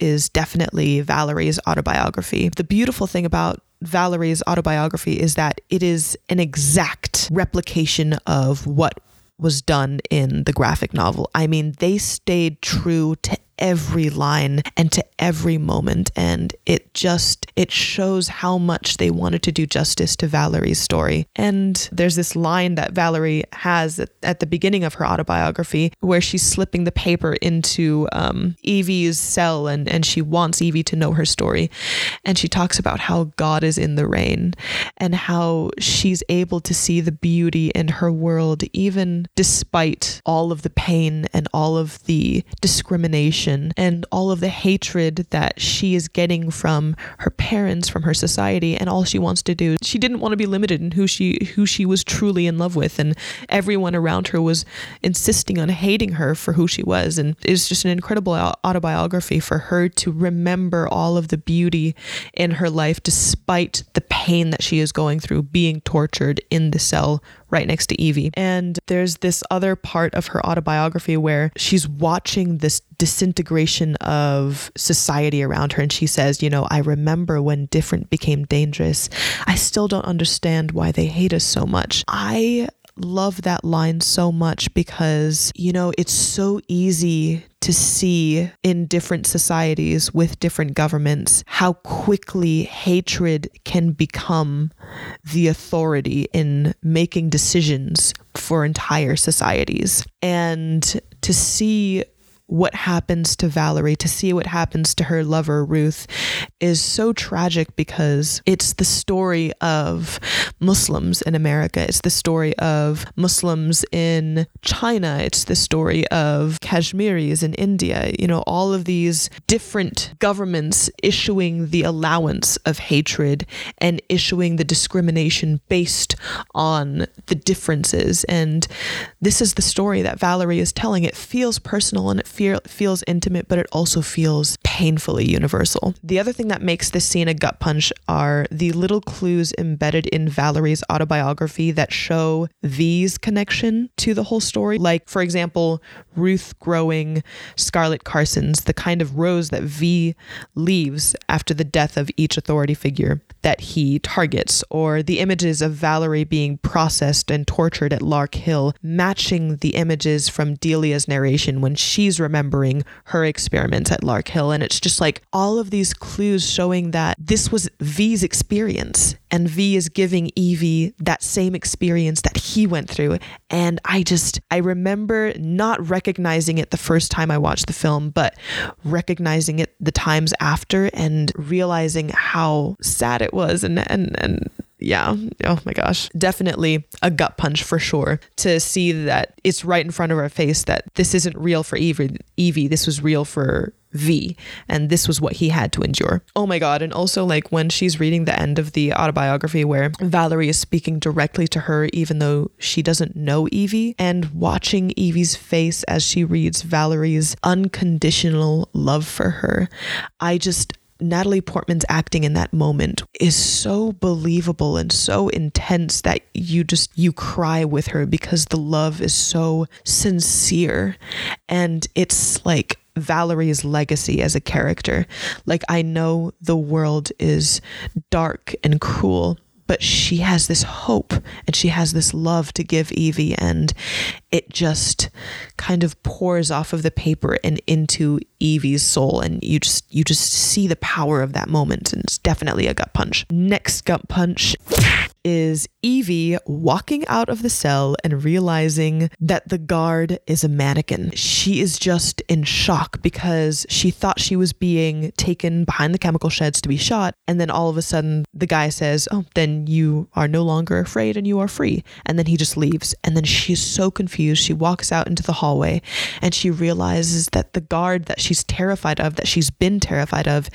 is definitely Valerie's autobiography. The beautiful thing about Valerie's autobiography is that it is an exact replication of what was done in the graphic novel. I mean, they stayed true to every line and to every moment. And it just it shows how much they wanted to do justice to Valerie's story. And there's this line that Valerie has at, at the beginning of her autobiography where she's slipping the paper into um, Evey's cell and and she wants Evey to know her story. And she talks about how God is in the rain and how she's able to see the beauty in her world even despite all of the pain and all of the discrimination and all of the hatred that she is getting from her parents, from her society, and all she wants to do. She didn't want to be limited in who she who she was truly in love with, and everyone around her was insisting on hating her for who she was. And it's just an incredible autobiography for her to remember all of the beauty in her life despite the pain that she is going through, being tortured in the cell right next to Evey. And there's this other part of her autobiography where she's watching this disintegration of society around her. And she says, You know, I remember when different became dangerous. I still don't understand why they hate us so much. I love that line so much because, you know, it's so easy to see in different societies with different governments how quickly hatred can become the authority in making decisions for entire societies. And to see what happens to Valerie, to see what happens to her lover, Ruth, is so tragic because it's the story of Muslims in America. It's the story of Muslims in China. It's the story of Kashmiris in India. You know, all of these different governments issuing the allowance of hatred and issuing the discrimination based on the differences. And this is the story that Valerie is telling. It feels personal and it feel, feels intimate, but it also feels painfully universal. The other thing that makes this scene a gut punch are the little clues embedded in Valerie's autobiography that show V's connection to the whole story. Like, for example, Ruth growing Scarlet Carson's, the kind of rose that V leaves after the death of each authority figure that he targets, or the images of Valerie being processed and tortured at Larkhill, matching the images from Delia's narration when she's remembering her experiments at Larkhill. And it's just like all of these clues showing that this was V's experience, and V is giving Evey that same experience that he went through. And I just, I remember not recognizing it the first time I watched the film, but recognizing it the times after and realizing how sad it was and, and, and, yeah, oh my gosh, definitely a gut punch for sure to see that it's right in front of our face that this isn't real for Evey. Evey, this was real for V, and this was what he had to endure. Oh my God. And also, like, when she's reading the end of the autobiography where Valerie is speaking directly to her, even though she doesn't know Evey, and watching Evey's face as she reads Valerie's unconditional love for her, I just, Natalie Portman's acting in that moment is so believable and so intense that you just you cry with her because the love is so sincere and it's like Valerie's legacy as a character. Like I know the world is dark and cruel, but she has this hope and she has this love to give Evey and it just kind of pours off of the paper and into Evey's soul and you just you just see the power of that moment and it's definitely a gut punch. Next gut punch is Evey walking out of the cell and realizing that the guard is a mannequin. She is just in shock because she thought she was being taken behind the chemical sheds to be shot. And then all of a sudden, the guy says, Oh, then you are no longer afraid and you are free. And then he just leaves. And then she's so confused. She walks out into the hallway and she realizes that the guard that she's terrified of, that she's been terrified of,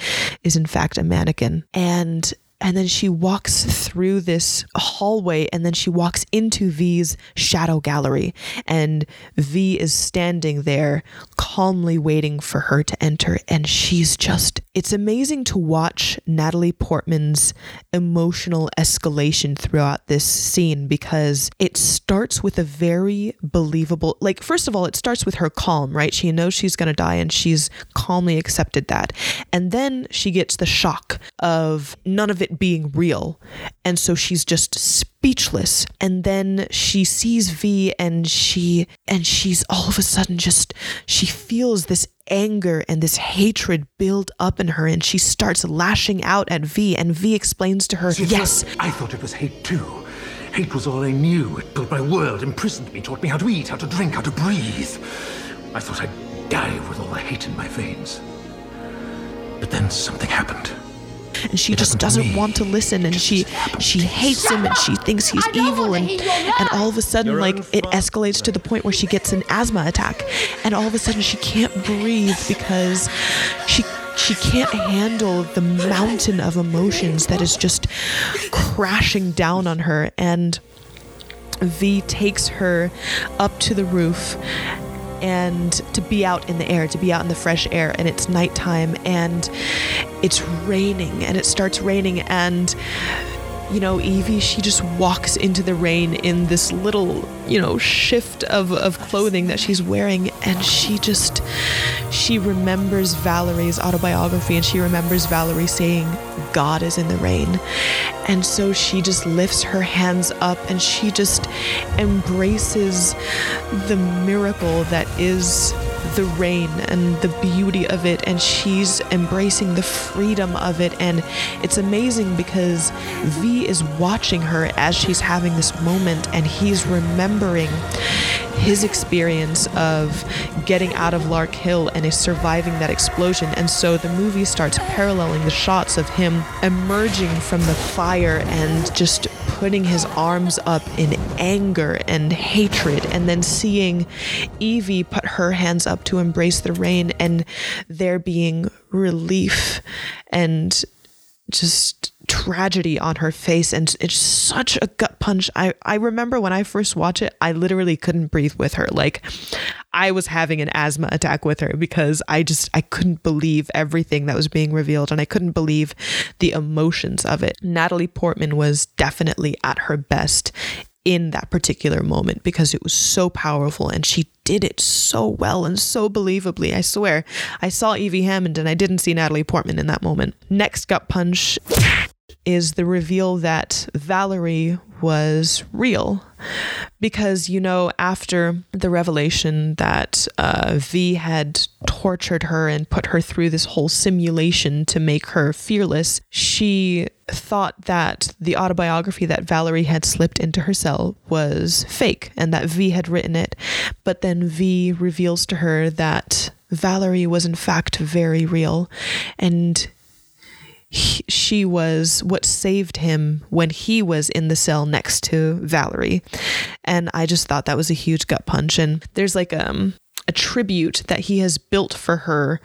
is in fact a mannequin. And and then she walks through this hallway and then she walks into V's shadow gallery. And V is standing there calmly waiting for her to enter. And she's just, it's amazing to watch Natalie Portman's emotional escalation throughout this scene because it starts with a very believable, like, first of all, it starts with her calm, right? She knows she's going to die and she's calmly accepted that. And then she gets the shock of none of it being real. And so she's just speechless. And then she sees V and she and she's all of a sudden just she feels this anger and this hatred build up in her and she starts lashing out at V and V explains to her, "Yes, I thought it was hate too." Hate was all I knew. It built my world, imprisoned me, taught me how to eat, how to drink, how to breathe. I thought I'd die with all the hate in my veins. But then something happened and she just doesn't want to listen and she she hates him and she thinks he's evil and and all of a sudden like it escalates to the point where she gets an asthma attack and all of a sudden she can't breathe because she she can't handle the mountain of emotions that is just crashing down on her and V takes her up to the roof and to be out in the air, to be out in the fresh air, and it's nighttime and it's raining and it starts raining and you know, Evey, she just walks into the rain in this little, you know, shift of, of clothing that she's wearing. And she just, she remembers Valerie's autobiography and she remembers Valerie saying, God is in the rain. And so she just lifts her hands up and she just embraces the miracle that is the rain and the beauty of it, and she's embracing the freedom of it. And it's amazing because V is watching her as she's having this moment, and he's remembering his experience of getting out of Larkhill and is surviving that explosion. And so the movie starts paralleling the shots of him emerging from the fire and just putting his arms up in anger and hatred, and then seeing Evey put her hands up to embrace the rain and there being relief and just tragedy on her face and it's such a gut punch. I, I remember when I first watched it, I literally couldn't breathe with her. Like I was having an asthma attack with her because I just I couldn't believe everything that was being revealed and I couldn't believe the emotions of it. Natalie Portman was definitely at her best in that particular moment because it was so powerful and she did it so well and so believably. I swear. I saw Evey Hammond and I didn't see Natalie Portman in that moment. Next gut punch is the reveal that Valerie was real. Because, you know, after the revelation that uh, V had tortured her and put her through this whole simulation to make her fearless, she thought that the autobiography that Valerie had slipped into her cell was fake and that V had written it. But then V reveals to her that Valerie was in fact very real and he, she was what saved him when he was in the cell next to Valerie. And I just thought that was a huge gut punch. And there's like um a tribute that he has built for her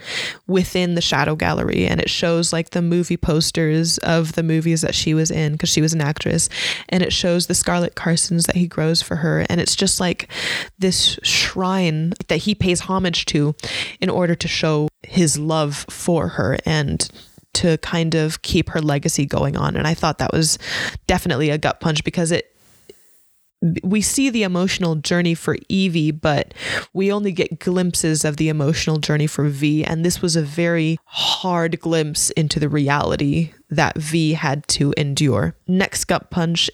within the shadow gallery and it shows like the movie posters of the movies that she was in because she was an actress and it shows the scarlet carsons that he grows for her and it's just like this shrine that he pays homage to in order to show his love for her and to kind of keep her legacy going on. And I thought that was definitely a gut punch because it we see the emotional journey for Evey, but we only get glimpses of the emotional journey for V. And this was a very hard glimpse into the reality that V had to endure. Next gut punch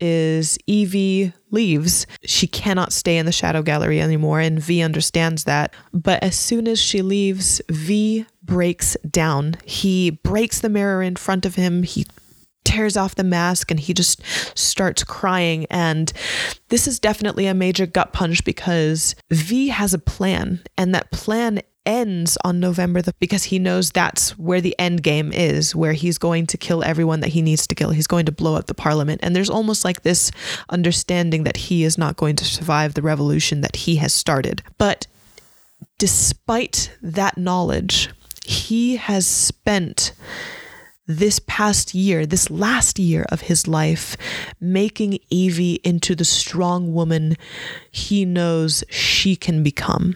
is Evey leaves. She cannot stay in the Shadow Gallery anymore, and V understands that. But as soon as she leaves, V breaks down. He breaks the mirror in front of him. He tears off the mask and he just starts crying. And this is definitely a major gut punch because V has a plan, and that plan ends on November the, because he knows that's where the end game is, where he's going to kill everyone that he needs to kill. He's going to blow up the parliament. And there's almost like this understanding that he is not going to survive the revolution that he has started. But despite that knowledge, he has spent this past year, this last year of his life, making Evey into the strong woman he knows she can become.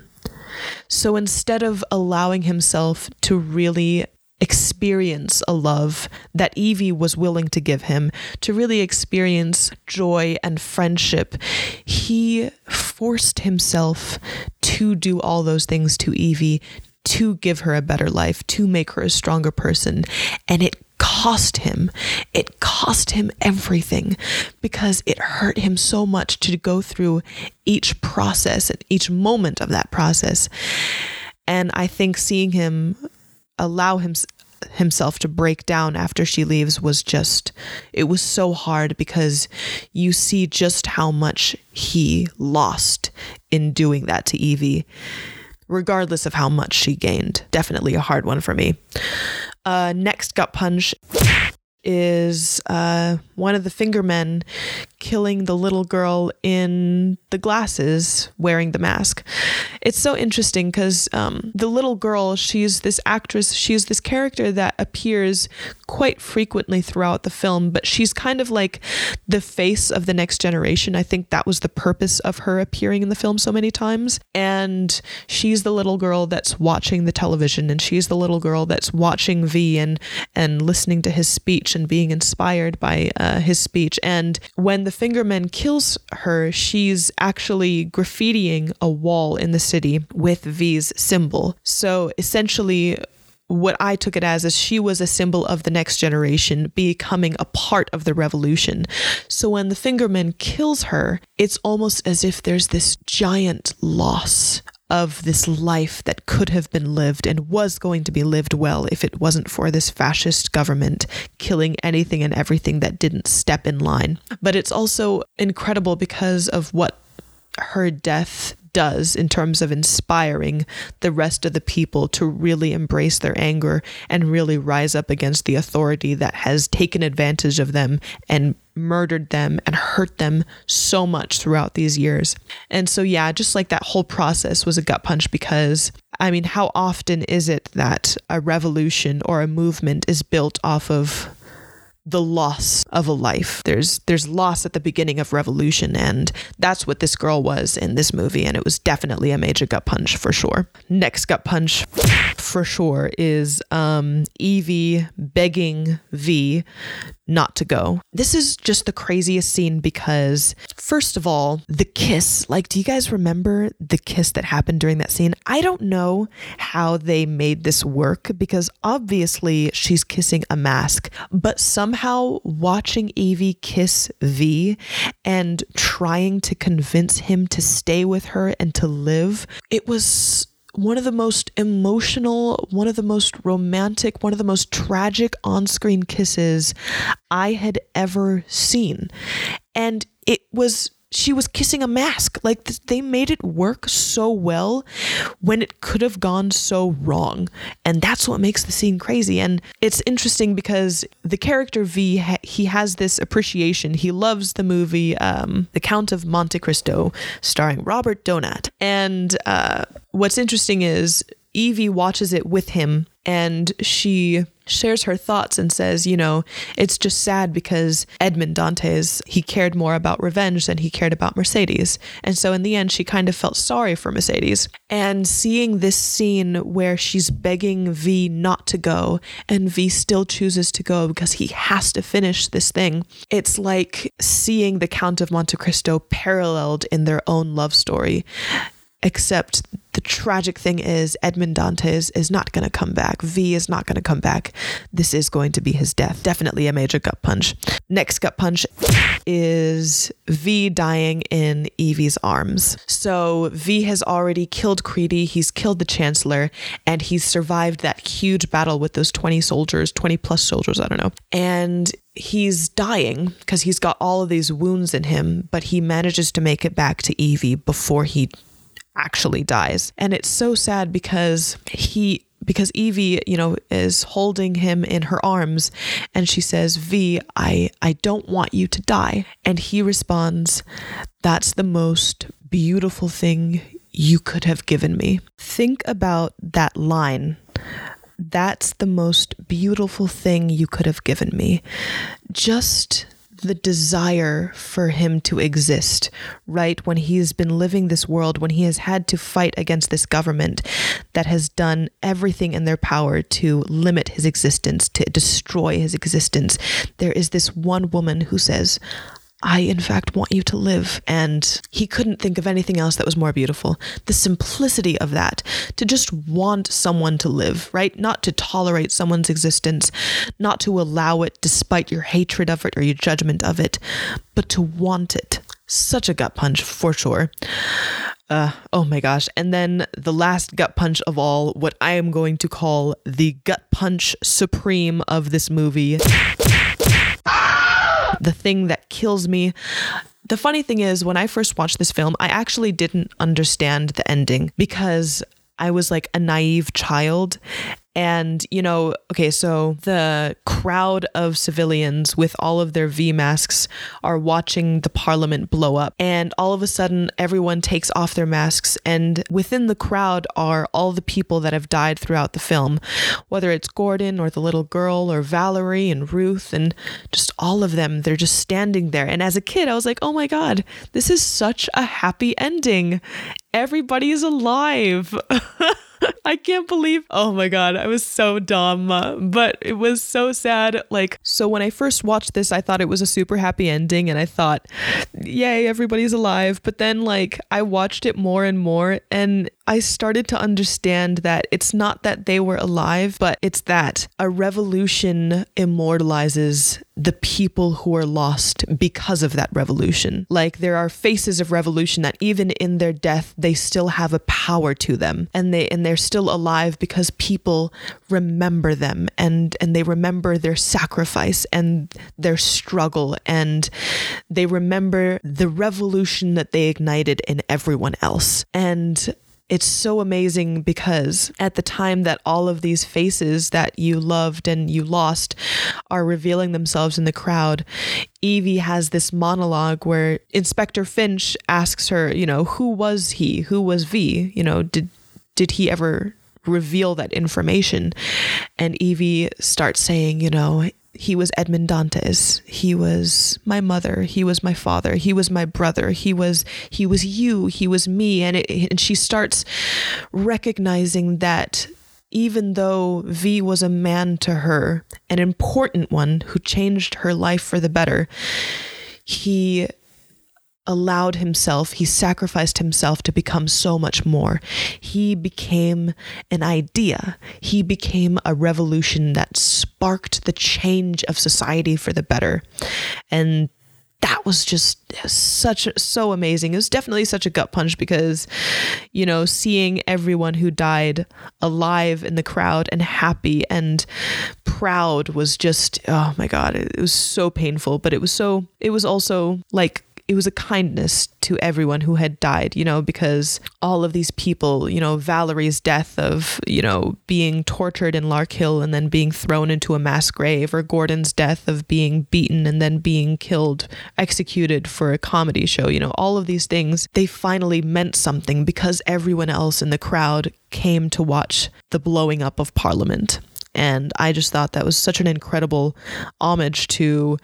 So instead of allowing himself to really experience a love that Evey was willing to give him, to really experience joy and friendship, he forced himself to do all those things to Evey. To give her a better life, to make her a stronger person. And it cost him. It cost him everything because it hurt him so much to go through each process and each moment of that process. And I think seeing him allow him, himself to break down after she leaves was just, it was so hard because you see just how much he lost in doing that to Evey regardless of how much she gained. Definitely a hard one for me. Uh, next gut punch is uh, one of the fingermen killing the little girl in the glasses wearing the mask. It's so interesting because um, the little girl, she's this actress, she's this character that appears quite frequently throughout the film, but she's kind of like the face of the next generation. I think that was the purpose of her appearing in the film so many times. And she's the little girl that's watching the television, and she's the little girl that's watching V and and listening to his speech and being inspired by uh, his speech. And when the fingerman kills her, she's actually graffitiing a wall in the city with V's symbol. So essentially, what I took it as is she was a symbol of the next generation becoming a part of the revolution. So when the fingerman kills her, it's almost as if there's this giant loss of this life that could have been lived and was going to be lived well if it wasn't for this fascist government killing anything and everything that didn't step in line. But it's also incredible because of what her death does in terms of inspiring the rest of the people to really embrace their anger and really rise up against the authority that has taken advantage of them and murdered them and hurt them so much throughout these years. And so, yeah, just like that whole process was a gut punch because I mean, how often is it that a revolution or a movement is built off of the loss of a life. There's there's loss at the beginning of revolution and that's what this girl was in this movie and it was definitely a major gut punch for sure. Next gut punch for sure is um Evey begging V not to go. This is just the craziest scene because, first of all, the kiss. Like, do you guys remember the kiss that happened during that scene? I don't know how they made this work because obviously she's kissing a mask, but somehow watching Evey kiss V and trying to convince him to stay with her and to live, it was one of the most emotional, one of the most romantic, one of the most tragic on screen kisses I had ever seen. And it was she was kissing a mask. Like they made it work so well when it could have gone so wrong. And that's what makes the scene crazy. And it's interesting because the character V, he has this appreciation. He loves the movie um, The Count of Monte Cristo, starring Robert Donat. And uh, what's interesting is Evey watches it with him and she shares her thoughts and says, you know, it's just sad because Edmond Dantes, he cared more about revenge than he cared about Mercedes. And so in the end, she kind of felt sorry for Mercedes. And seeing this scene where she's begging V not to go and V still chooses to go because he has to finish this thing, it's like seeing the Count of Monte Cristo paralleled in their own love story. Except the tragic thing is Edmond Dantes is not going to come back. V is not going to come back. This is going to be his death. Definitely a major gut punch. Next gut punch is V dying in Evey's arms. So V has already killed Creedy, he's killed the Chancellor, and he's survived that huge battle with those 20 soldiers, 20 plus soldiers, I don't know. And he's dying because he's got all of these wounds in him, but he manages to make it back to Evey before he actually dies. And it's so sad because he because Evey, you know, is holding him in her arms and she says, "V, I I don't want you to die." And he responds, "That's the most beautiful thing you could have given me." Think about that line. That's the most beautiful thing you could have given me. Just the desire for him to exist, right? When he has been living this world, when he has had to fight against this government that has done everything in their power to limit his existence, to destroy his existence, there is this one woman who says, I, in fact, want you to live. And he couldn't think of anything else that was more beautiful. The simplicity of that, to just want someone to live, right? Not to tolerate someone's existence, not to allow it despite your hatred of it or your judgment of it, but to want it. Such a gut punch for sure. Uh, oh my gosh. And then the last gut punch of all, what I am going to call the gut punch supreme of this movie the thing that kills me. The funny thing is, when I first watched this film, I actually didn't understand the ending because I was like a naive child and, you know, okay, so the crowd of civilians with all of their V masks are watching the parliament blow up. And all of a sudden, everyone takes off their masks. And within the crowd are all the people that have died throughout the film, whether it's Gordon or the little girl or Valerie and Ruth and just all of them. They're just standing there. And as a kid, I was like, oh my God, this is such a happy ending. Everybody is alive. (laughs) I can't believe. Oh my God, I was so dumb. But it was so sad. Like, so when I first watched this, I thought it was a super happy ending and I thought, yay, everybody's alive. But then, like, I watched it more and more and I started to understand that it's not that they were alive, but it's that a revolution immortalizes the people who are lost because of that revolution. Like there are faces of revolution that even in their death they still have a power to them and they and they're still alive because people remember them and and they remember their sacrifice and their struggle and they remember the revolution that they ignited in everyone else. And it's so amazing because at the time that all of these faces that you loved and you lost are revealing themselves in the crowd, Evey has this monologue where Inspector Finch asks her, you know, who was he? Who was V? You know, did did he ever reveal that information? And Evey starts saying, you know, he was Edmond Dantes. He was my mother. He was my father. He was my brother. He was he was you. He was me. And it, and she starts recognizing that even though V was a man to her, an important one who changed her life for the better, he allowed himself, he sacrificed himself to become so much more. He became an idea, he became a revolution that sparked the change of society for the better. And that was just such so amazing. It was definitely such a gut punch because, you know, seeing everyone who died alive in the crowd and happy and proud was just oh my god, it was so painful, but it was so it was also like it was a kindness to everyone who had died, you know, because all of these people, you know, Valerie's death of, you know, being tortured in Larkhill and then being thrown into a mass grave, or Gordon's death of being beaten and then being killed, executed for a comedy show, you know, all of these things, they finally meant something because everyone else in the crowd came to watch the blowing up of Parliament. And I just thought that was such an incredible homage to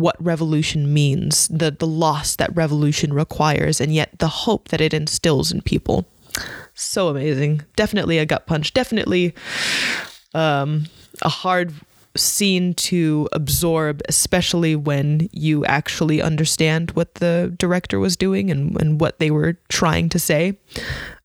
what revolution means, the the loss that revolution requires, and yet the hope that it instills in people. So amazing. Definitely a gut punch. Definitely um, a hard scene to absorb, especially when you actually understand what the director was doing and, and what they were trying to say.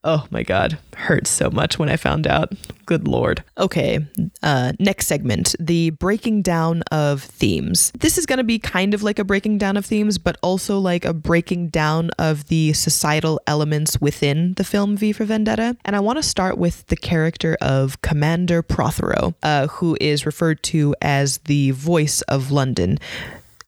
Oh my God, hurts so much when I found out. Good Lord. Okay, uh, next segment the breaking down of themes. This is going to be kind of like a breaking down of themes, but also like a breaking down of the societal elements within the film V for Vendetta. And I want to start with the character of Commander Prothero, uh, who is referred to as the voice of London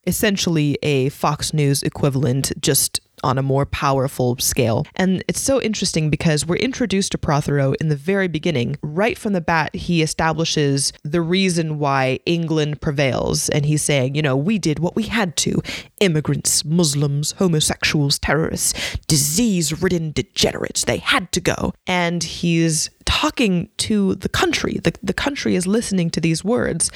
essentially a Fox News equivalent, just on a more powerful scale. And it's so interesting because we're introduced to Prothero in the very beginning. Right from the bat, he establishes the reason why England prevails. And he's saying, you know, we did what we had to immigrants, Muslims, homosexuals, terrorists, disease ridden degenerates. They had to go. And he's talking to the country. The, the country is listening to these words.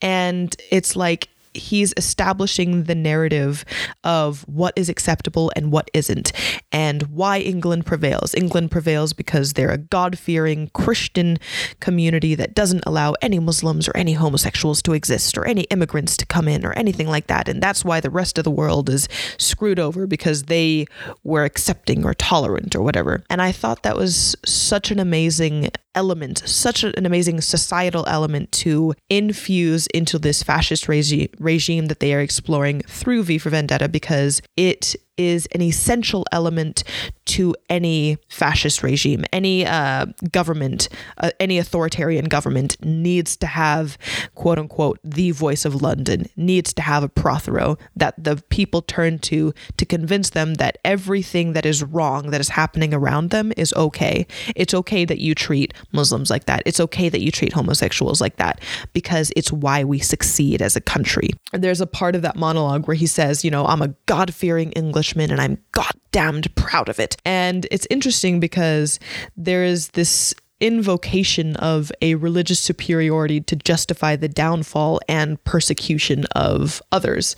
And it's like he's establishing the narrative of what is acceptable and what isn't, and why England prevails. England prevails because they're a God fearing Christian community that doesn't allow any Muslims or any homosexuals to exist or any immigrants to come in or anything like that. And that's why the rest of the world is screwed over because they were accepting or tolerant or whatever. And I thought that was such an amazing element, such an amazing societal element to infuse into this fascist regi- regime that they are exploring through V for Vendetta because it is an essential element to any fascist regime. Any uh, government, uh, any authoritarian government needs to have, quote unquote, the voice of London, needs to have a Prothero that the people turn to to convince them that everything that is wrong that is happening around them is okay. It's okay that you treat Muslims like that. It's okay that you treat homosexuals like that because it's why we succeed as a country. And There's a part of that monologue where he says, you know, I'm a God fearing Englishman and I'm goddamned proud of it. And it's interesting because there is this invocation of a religious superiority to justify the downfall and persecution of others.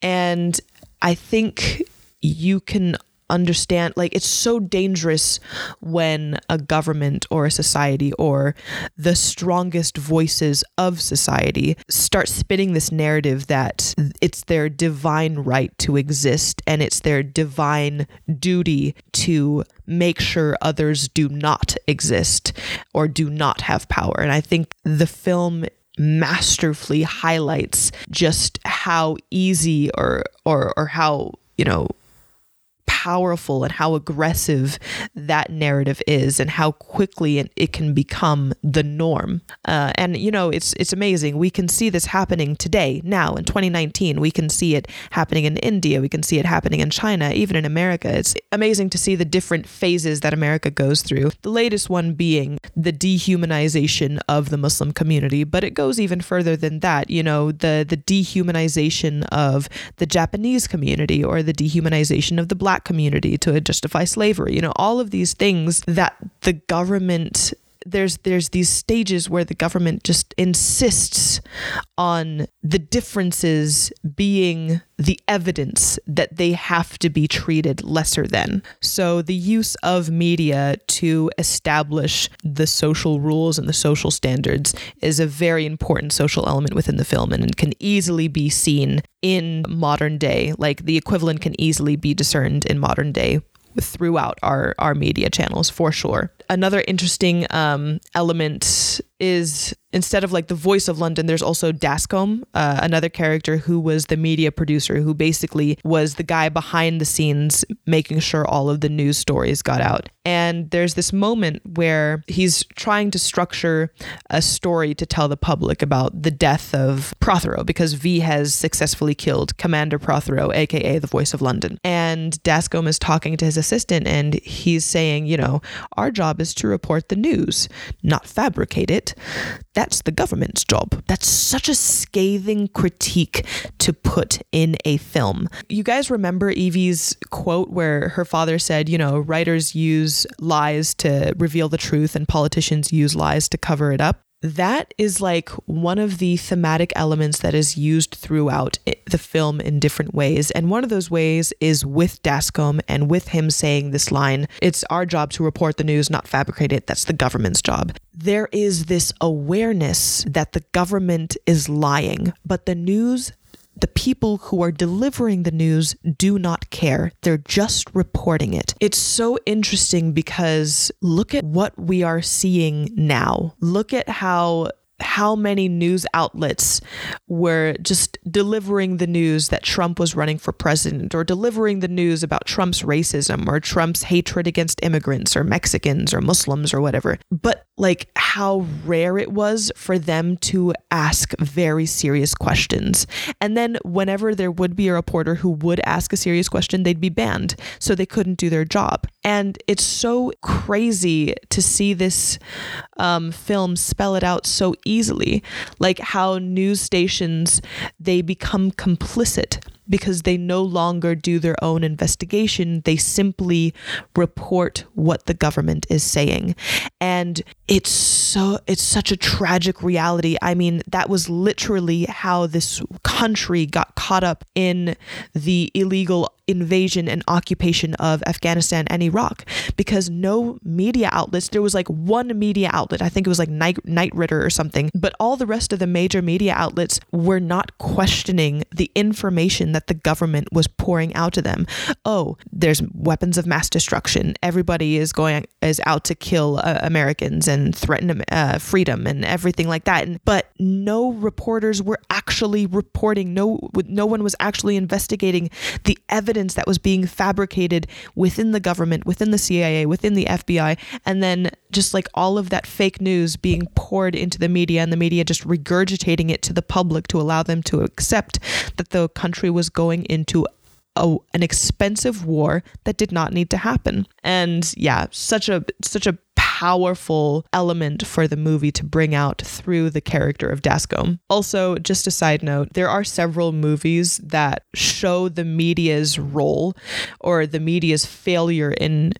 And I think you can understand like it's so dangerous when a government or a society or the strongest voices of society start spinning this narrative that it's their divine right to exist and it's their divine duty to make sure others do not exist or do not have power. And i think the film masterfully highlights just how easy or or or how you know powerful and how aggressive that narrative is and how quickly it, can become the norm. Uh, and you know, it's it's amazing. We can see this happening today, now in 2019. We can see it happening in India. We can see it happening in China, even in America. It's amazing to see the different phases that America goes through. The latest one being the dehumanization of the Muslim community, but it goes even further than that. You know, the the dehumanization of the Japanese community or the dehumanization of the black community to justify slavery. You know, all of these things that the government there's there's these stages where the government just insists on the differences being the evidence that they have to be treated lesser than. So the use of media to establish the social rules and the social standards is a very important social element within the film and can easily be seen in modern day. Like the equivalent can easily be discerned in modern day throughout our our media channels for sure. Another interesting um, element is instead of like the voice of London, there's also Dascombe, uh, another character who was the media producer, who basically was the guy behind the scenes making sure all of the news stories got out. And there's this moment where he's trying to structure a story to tell the public about the death of Prothero because V has successfully killed Commander Prothero, aka the voice of London. And Dascombe is talking to his assistant and he's saying, you know, our job is to report the news, not fabricate it. That's the government's job. That's such a scathing critique to put in a film. You guys remember Evey's quote where her father said, you know, writers use lies to reveal the truth and politicians use lies to cover it up? That is like one of the thematic elements that is used throughout the film in different ways. And one of those ways is with Dascombe and with him saying this line It's our job to report the news, not fabricate it. That's the government's job. There is this awareness that the government is lying, but the news the people who are delivering the news do not care. They're just reporting it. It's so interesting because look at what we are seeing now. Look at how how many news outlets were just delivering the news that Trump was running for president or delivering the news about Trump's racism or Trump's hatred against immigrants or Mexicans or Muslims or whatever. But like how rare it was for them to ask very serious questions. And then whenever there would be a reporter who would ask a serious question, they'd be banned. So they couldn't do their job. And it's so crazy to see this um, film spell it out so easily, like how news stations they become complicit because they no longer do their own investigation. They simply report what the government is saying. And it's so it's such a tragic reality. I mean, that was literally how this country got caught up in the illegal invasion and occupation of Afghanistan and Iraq because no media outlets, there was like one media outlet, I think it was like Night, Knight Ridder or something, but all the rest of the major media outlets were not questioning the information that the government was pouring out to them. Oh, there's weapons of mass destruction. Everybody is going is out to kill uh, Americans and threaten uh, freedom and everything like that. And, but no reporters were actually reporting. No, no one was actually investigating the evidence that was being fabricated within the government, within the CIA, within the FBI, and then just like all of that fake news being poured into the media and the media just regurgitating it to the public to allow them to accept that the country was going into a, an expensive war that did not need to happen. And yeah, such a such a powerful element for the movie to bring out through the character of Dascombe. Also, just a side note, there are several movies that show the media's role or the media's failure in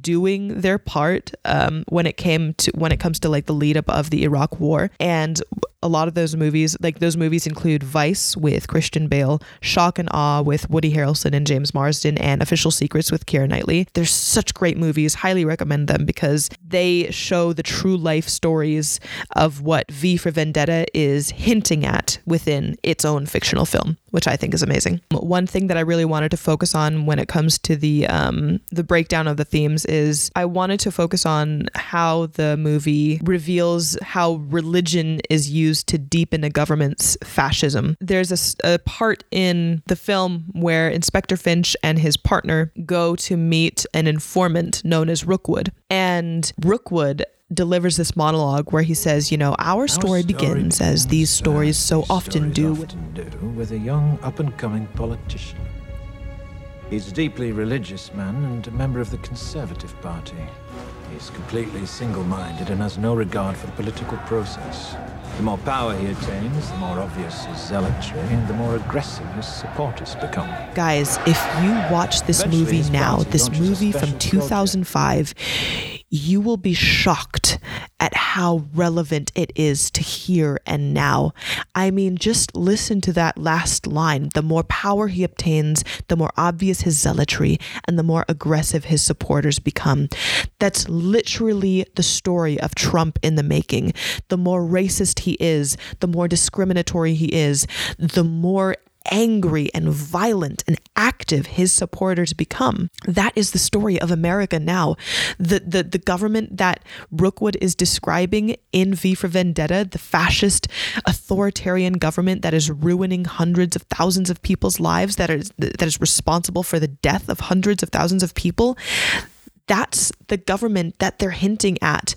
doing their part um, when it came to when it comes to like the lead up of the Iraq War. And a lot of those movies, like those movies, include Vice with Christian Bale, Shock and Awe with Woody Harrelson and James Marsden, and Official Secrets with Keira Knightley. They're such great movies. Highly recommend them because they show the true life stories of what V for Vendetta is hinting at within its own fictional film, which I think is amazing. One thing that I really wanted to focus on when it comes to the um, the breakdown of the themes is I wanted to focus on how the movie reveals how religion is used to deepen a government's fascism. There's a, a part in the film where Inspector Finch and his partner go to meet an informant known as Rookwood. And Rookwood delivers this monologue where he says, you know, our story, our story begins, as these stories so often do. often do with a young up and coming politician. He's a deeply religious man and a member of the Conservative Party. He's completely single minded and has no regard for the political process. The more power he attains, the more obvious his zealotry, and the more aggressive his supporters become. Guys, if you watch this Eventually, movie now, this movie from 2005, project you will be shocked at how relevant it is to here and now. I mean, just listen to that last line. The more power he obtains, the more obvious his zealotry, and the more aggressive his supporters become. That's literally the story of Trump in the making. The more racist he is, the more discriminatory he is, the more angry and violent and active his supporters become. That is the story of America now. The, the, the government that Rookwood is describing in V for Vendetta, the fascist authoritarian government that is ruining hundreds of thousands of people's lives, that is, that is responsible for the death of hundreds of thousands of people, that's the government that they're hinting at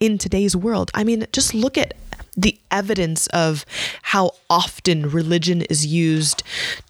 in today's world. I mean, just look at the evidence of how often religion is used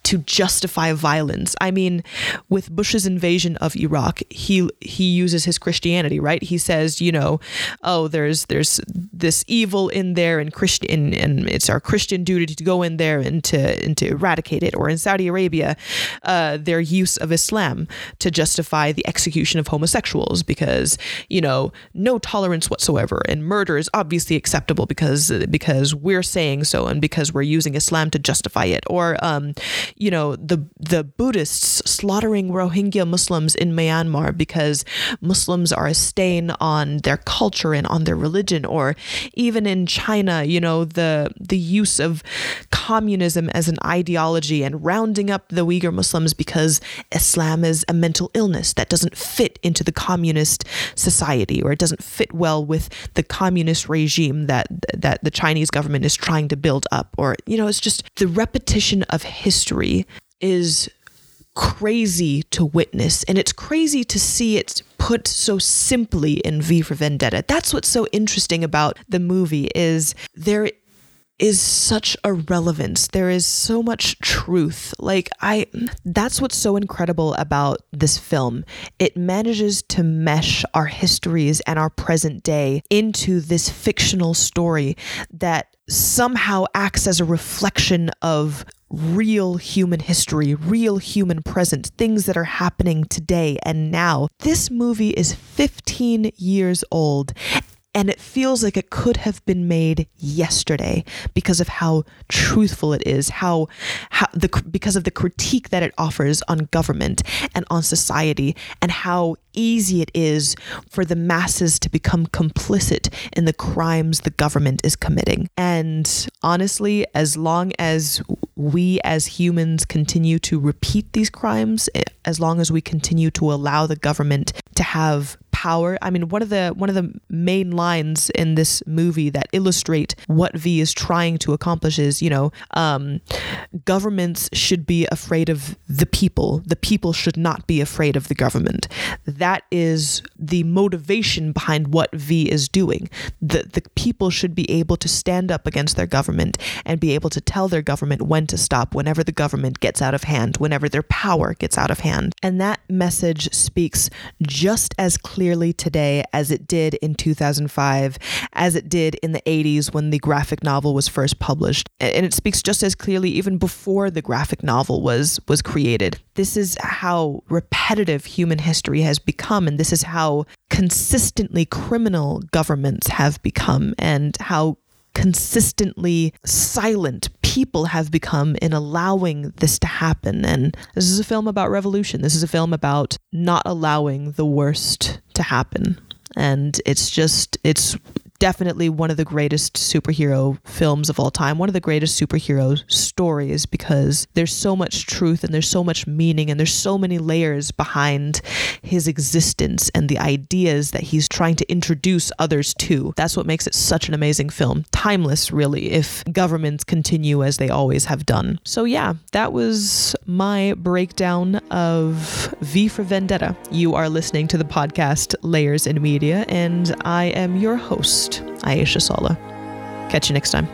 to justify violence. I mean, with Bush's invasion of Iraq, he he uses his Christianity, right? He says, you know, oh, there's there's this evil in there, and Christian, and it's our Christian duty to go in there and to and to eradicate it. Or in Saudi Arabia, uh, their use of Islam to justify the execution of homosexuals because you know no tolerance whatsoever, and murder is obviously acceptable because because we're saying so and because we're using Islam to justify it. Or um, you know, the the Buddhists slaughtering Rohingya Muslims in Myanmar because Muslims are a stain on their culture and on their religion, or even in China, you know, the the use of communism as an ideology and rounding up the Uyghur Muslims because Islam is a mental illness that doesn't fit into the communist society or it doesn't fit well with the communist regime that that the Chinese government is trying to build up or you know it's just the repetition of history is crazy to witness and it's crazy to see it put so simply in V for Vendetta. That's what's so interesting about the movie is there is such a relevance. There is so much truth. Like I that's what's so incredible about this film. It manages to mesh our histories and our present day into this fictional story that somehow acts as a reflection of real human history, real human present, things that are happening today and now. This movie is 15 years old and it feels like it could have been made yesterday because of how truthful it is how how the because of the critique that it offers on government and on society and how easy it is for the masses to become complicit in the crimes the government is committing. And honestly as long as we as humans continue to repeat these crimes eh, as long as we continue to allow the government to have power. I mean, one of the one of the main lines in this movie that illustrate what V is trying to accomplish is, you know, um, governments should be afraid of the people. The people should not be afraid of the government. That is the motivation behind what V is doing. The the people should be able to stand up against their government and be able to tell their government when to stop whenever the government gets out of hand, whenever their power gets out of hand. And that message speaks just as clearly clearly today as it did in 2005, as it did in the 80s when the graphic novel was first published. And it speaks just as clearly even before the graphic novel was was created. This is how repetitive human history has become and this is how consistently criminal governments have become and how consistently silent people have become in allowing this to happen. And this is a film about revolution. This is a film about not allowing the worst to happen. And it's just, it's definitely one of the greatest superhero films of all time, one of the greatest superhero stories because there's so much truth and there's so much meaning and there's so many layers behind his existence and the ideas that he's trying to introduce others to. That's what makes it such an amazing film. Timeless, really, if governments continue as they always have done. So, yeah, that was my breakdown of V for Vendetta. You are listening to the podcast Layers in Media, and I am your host host, Aisha Sala. Catch you next time.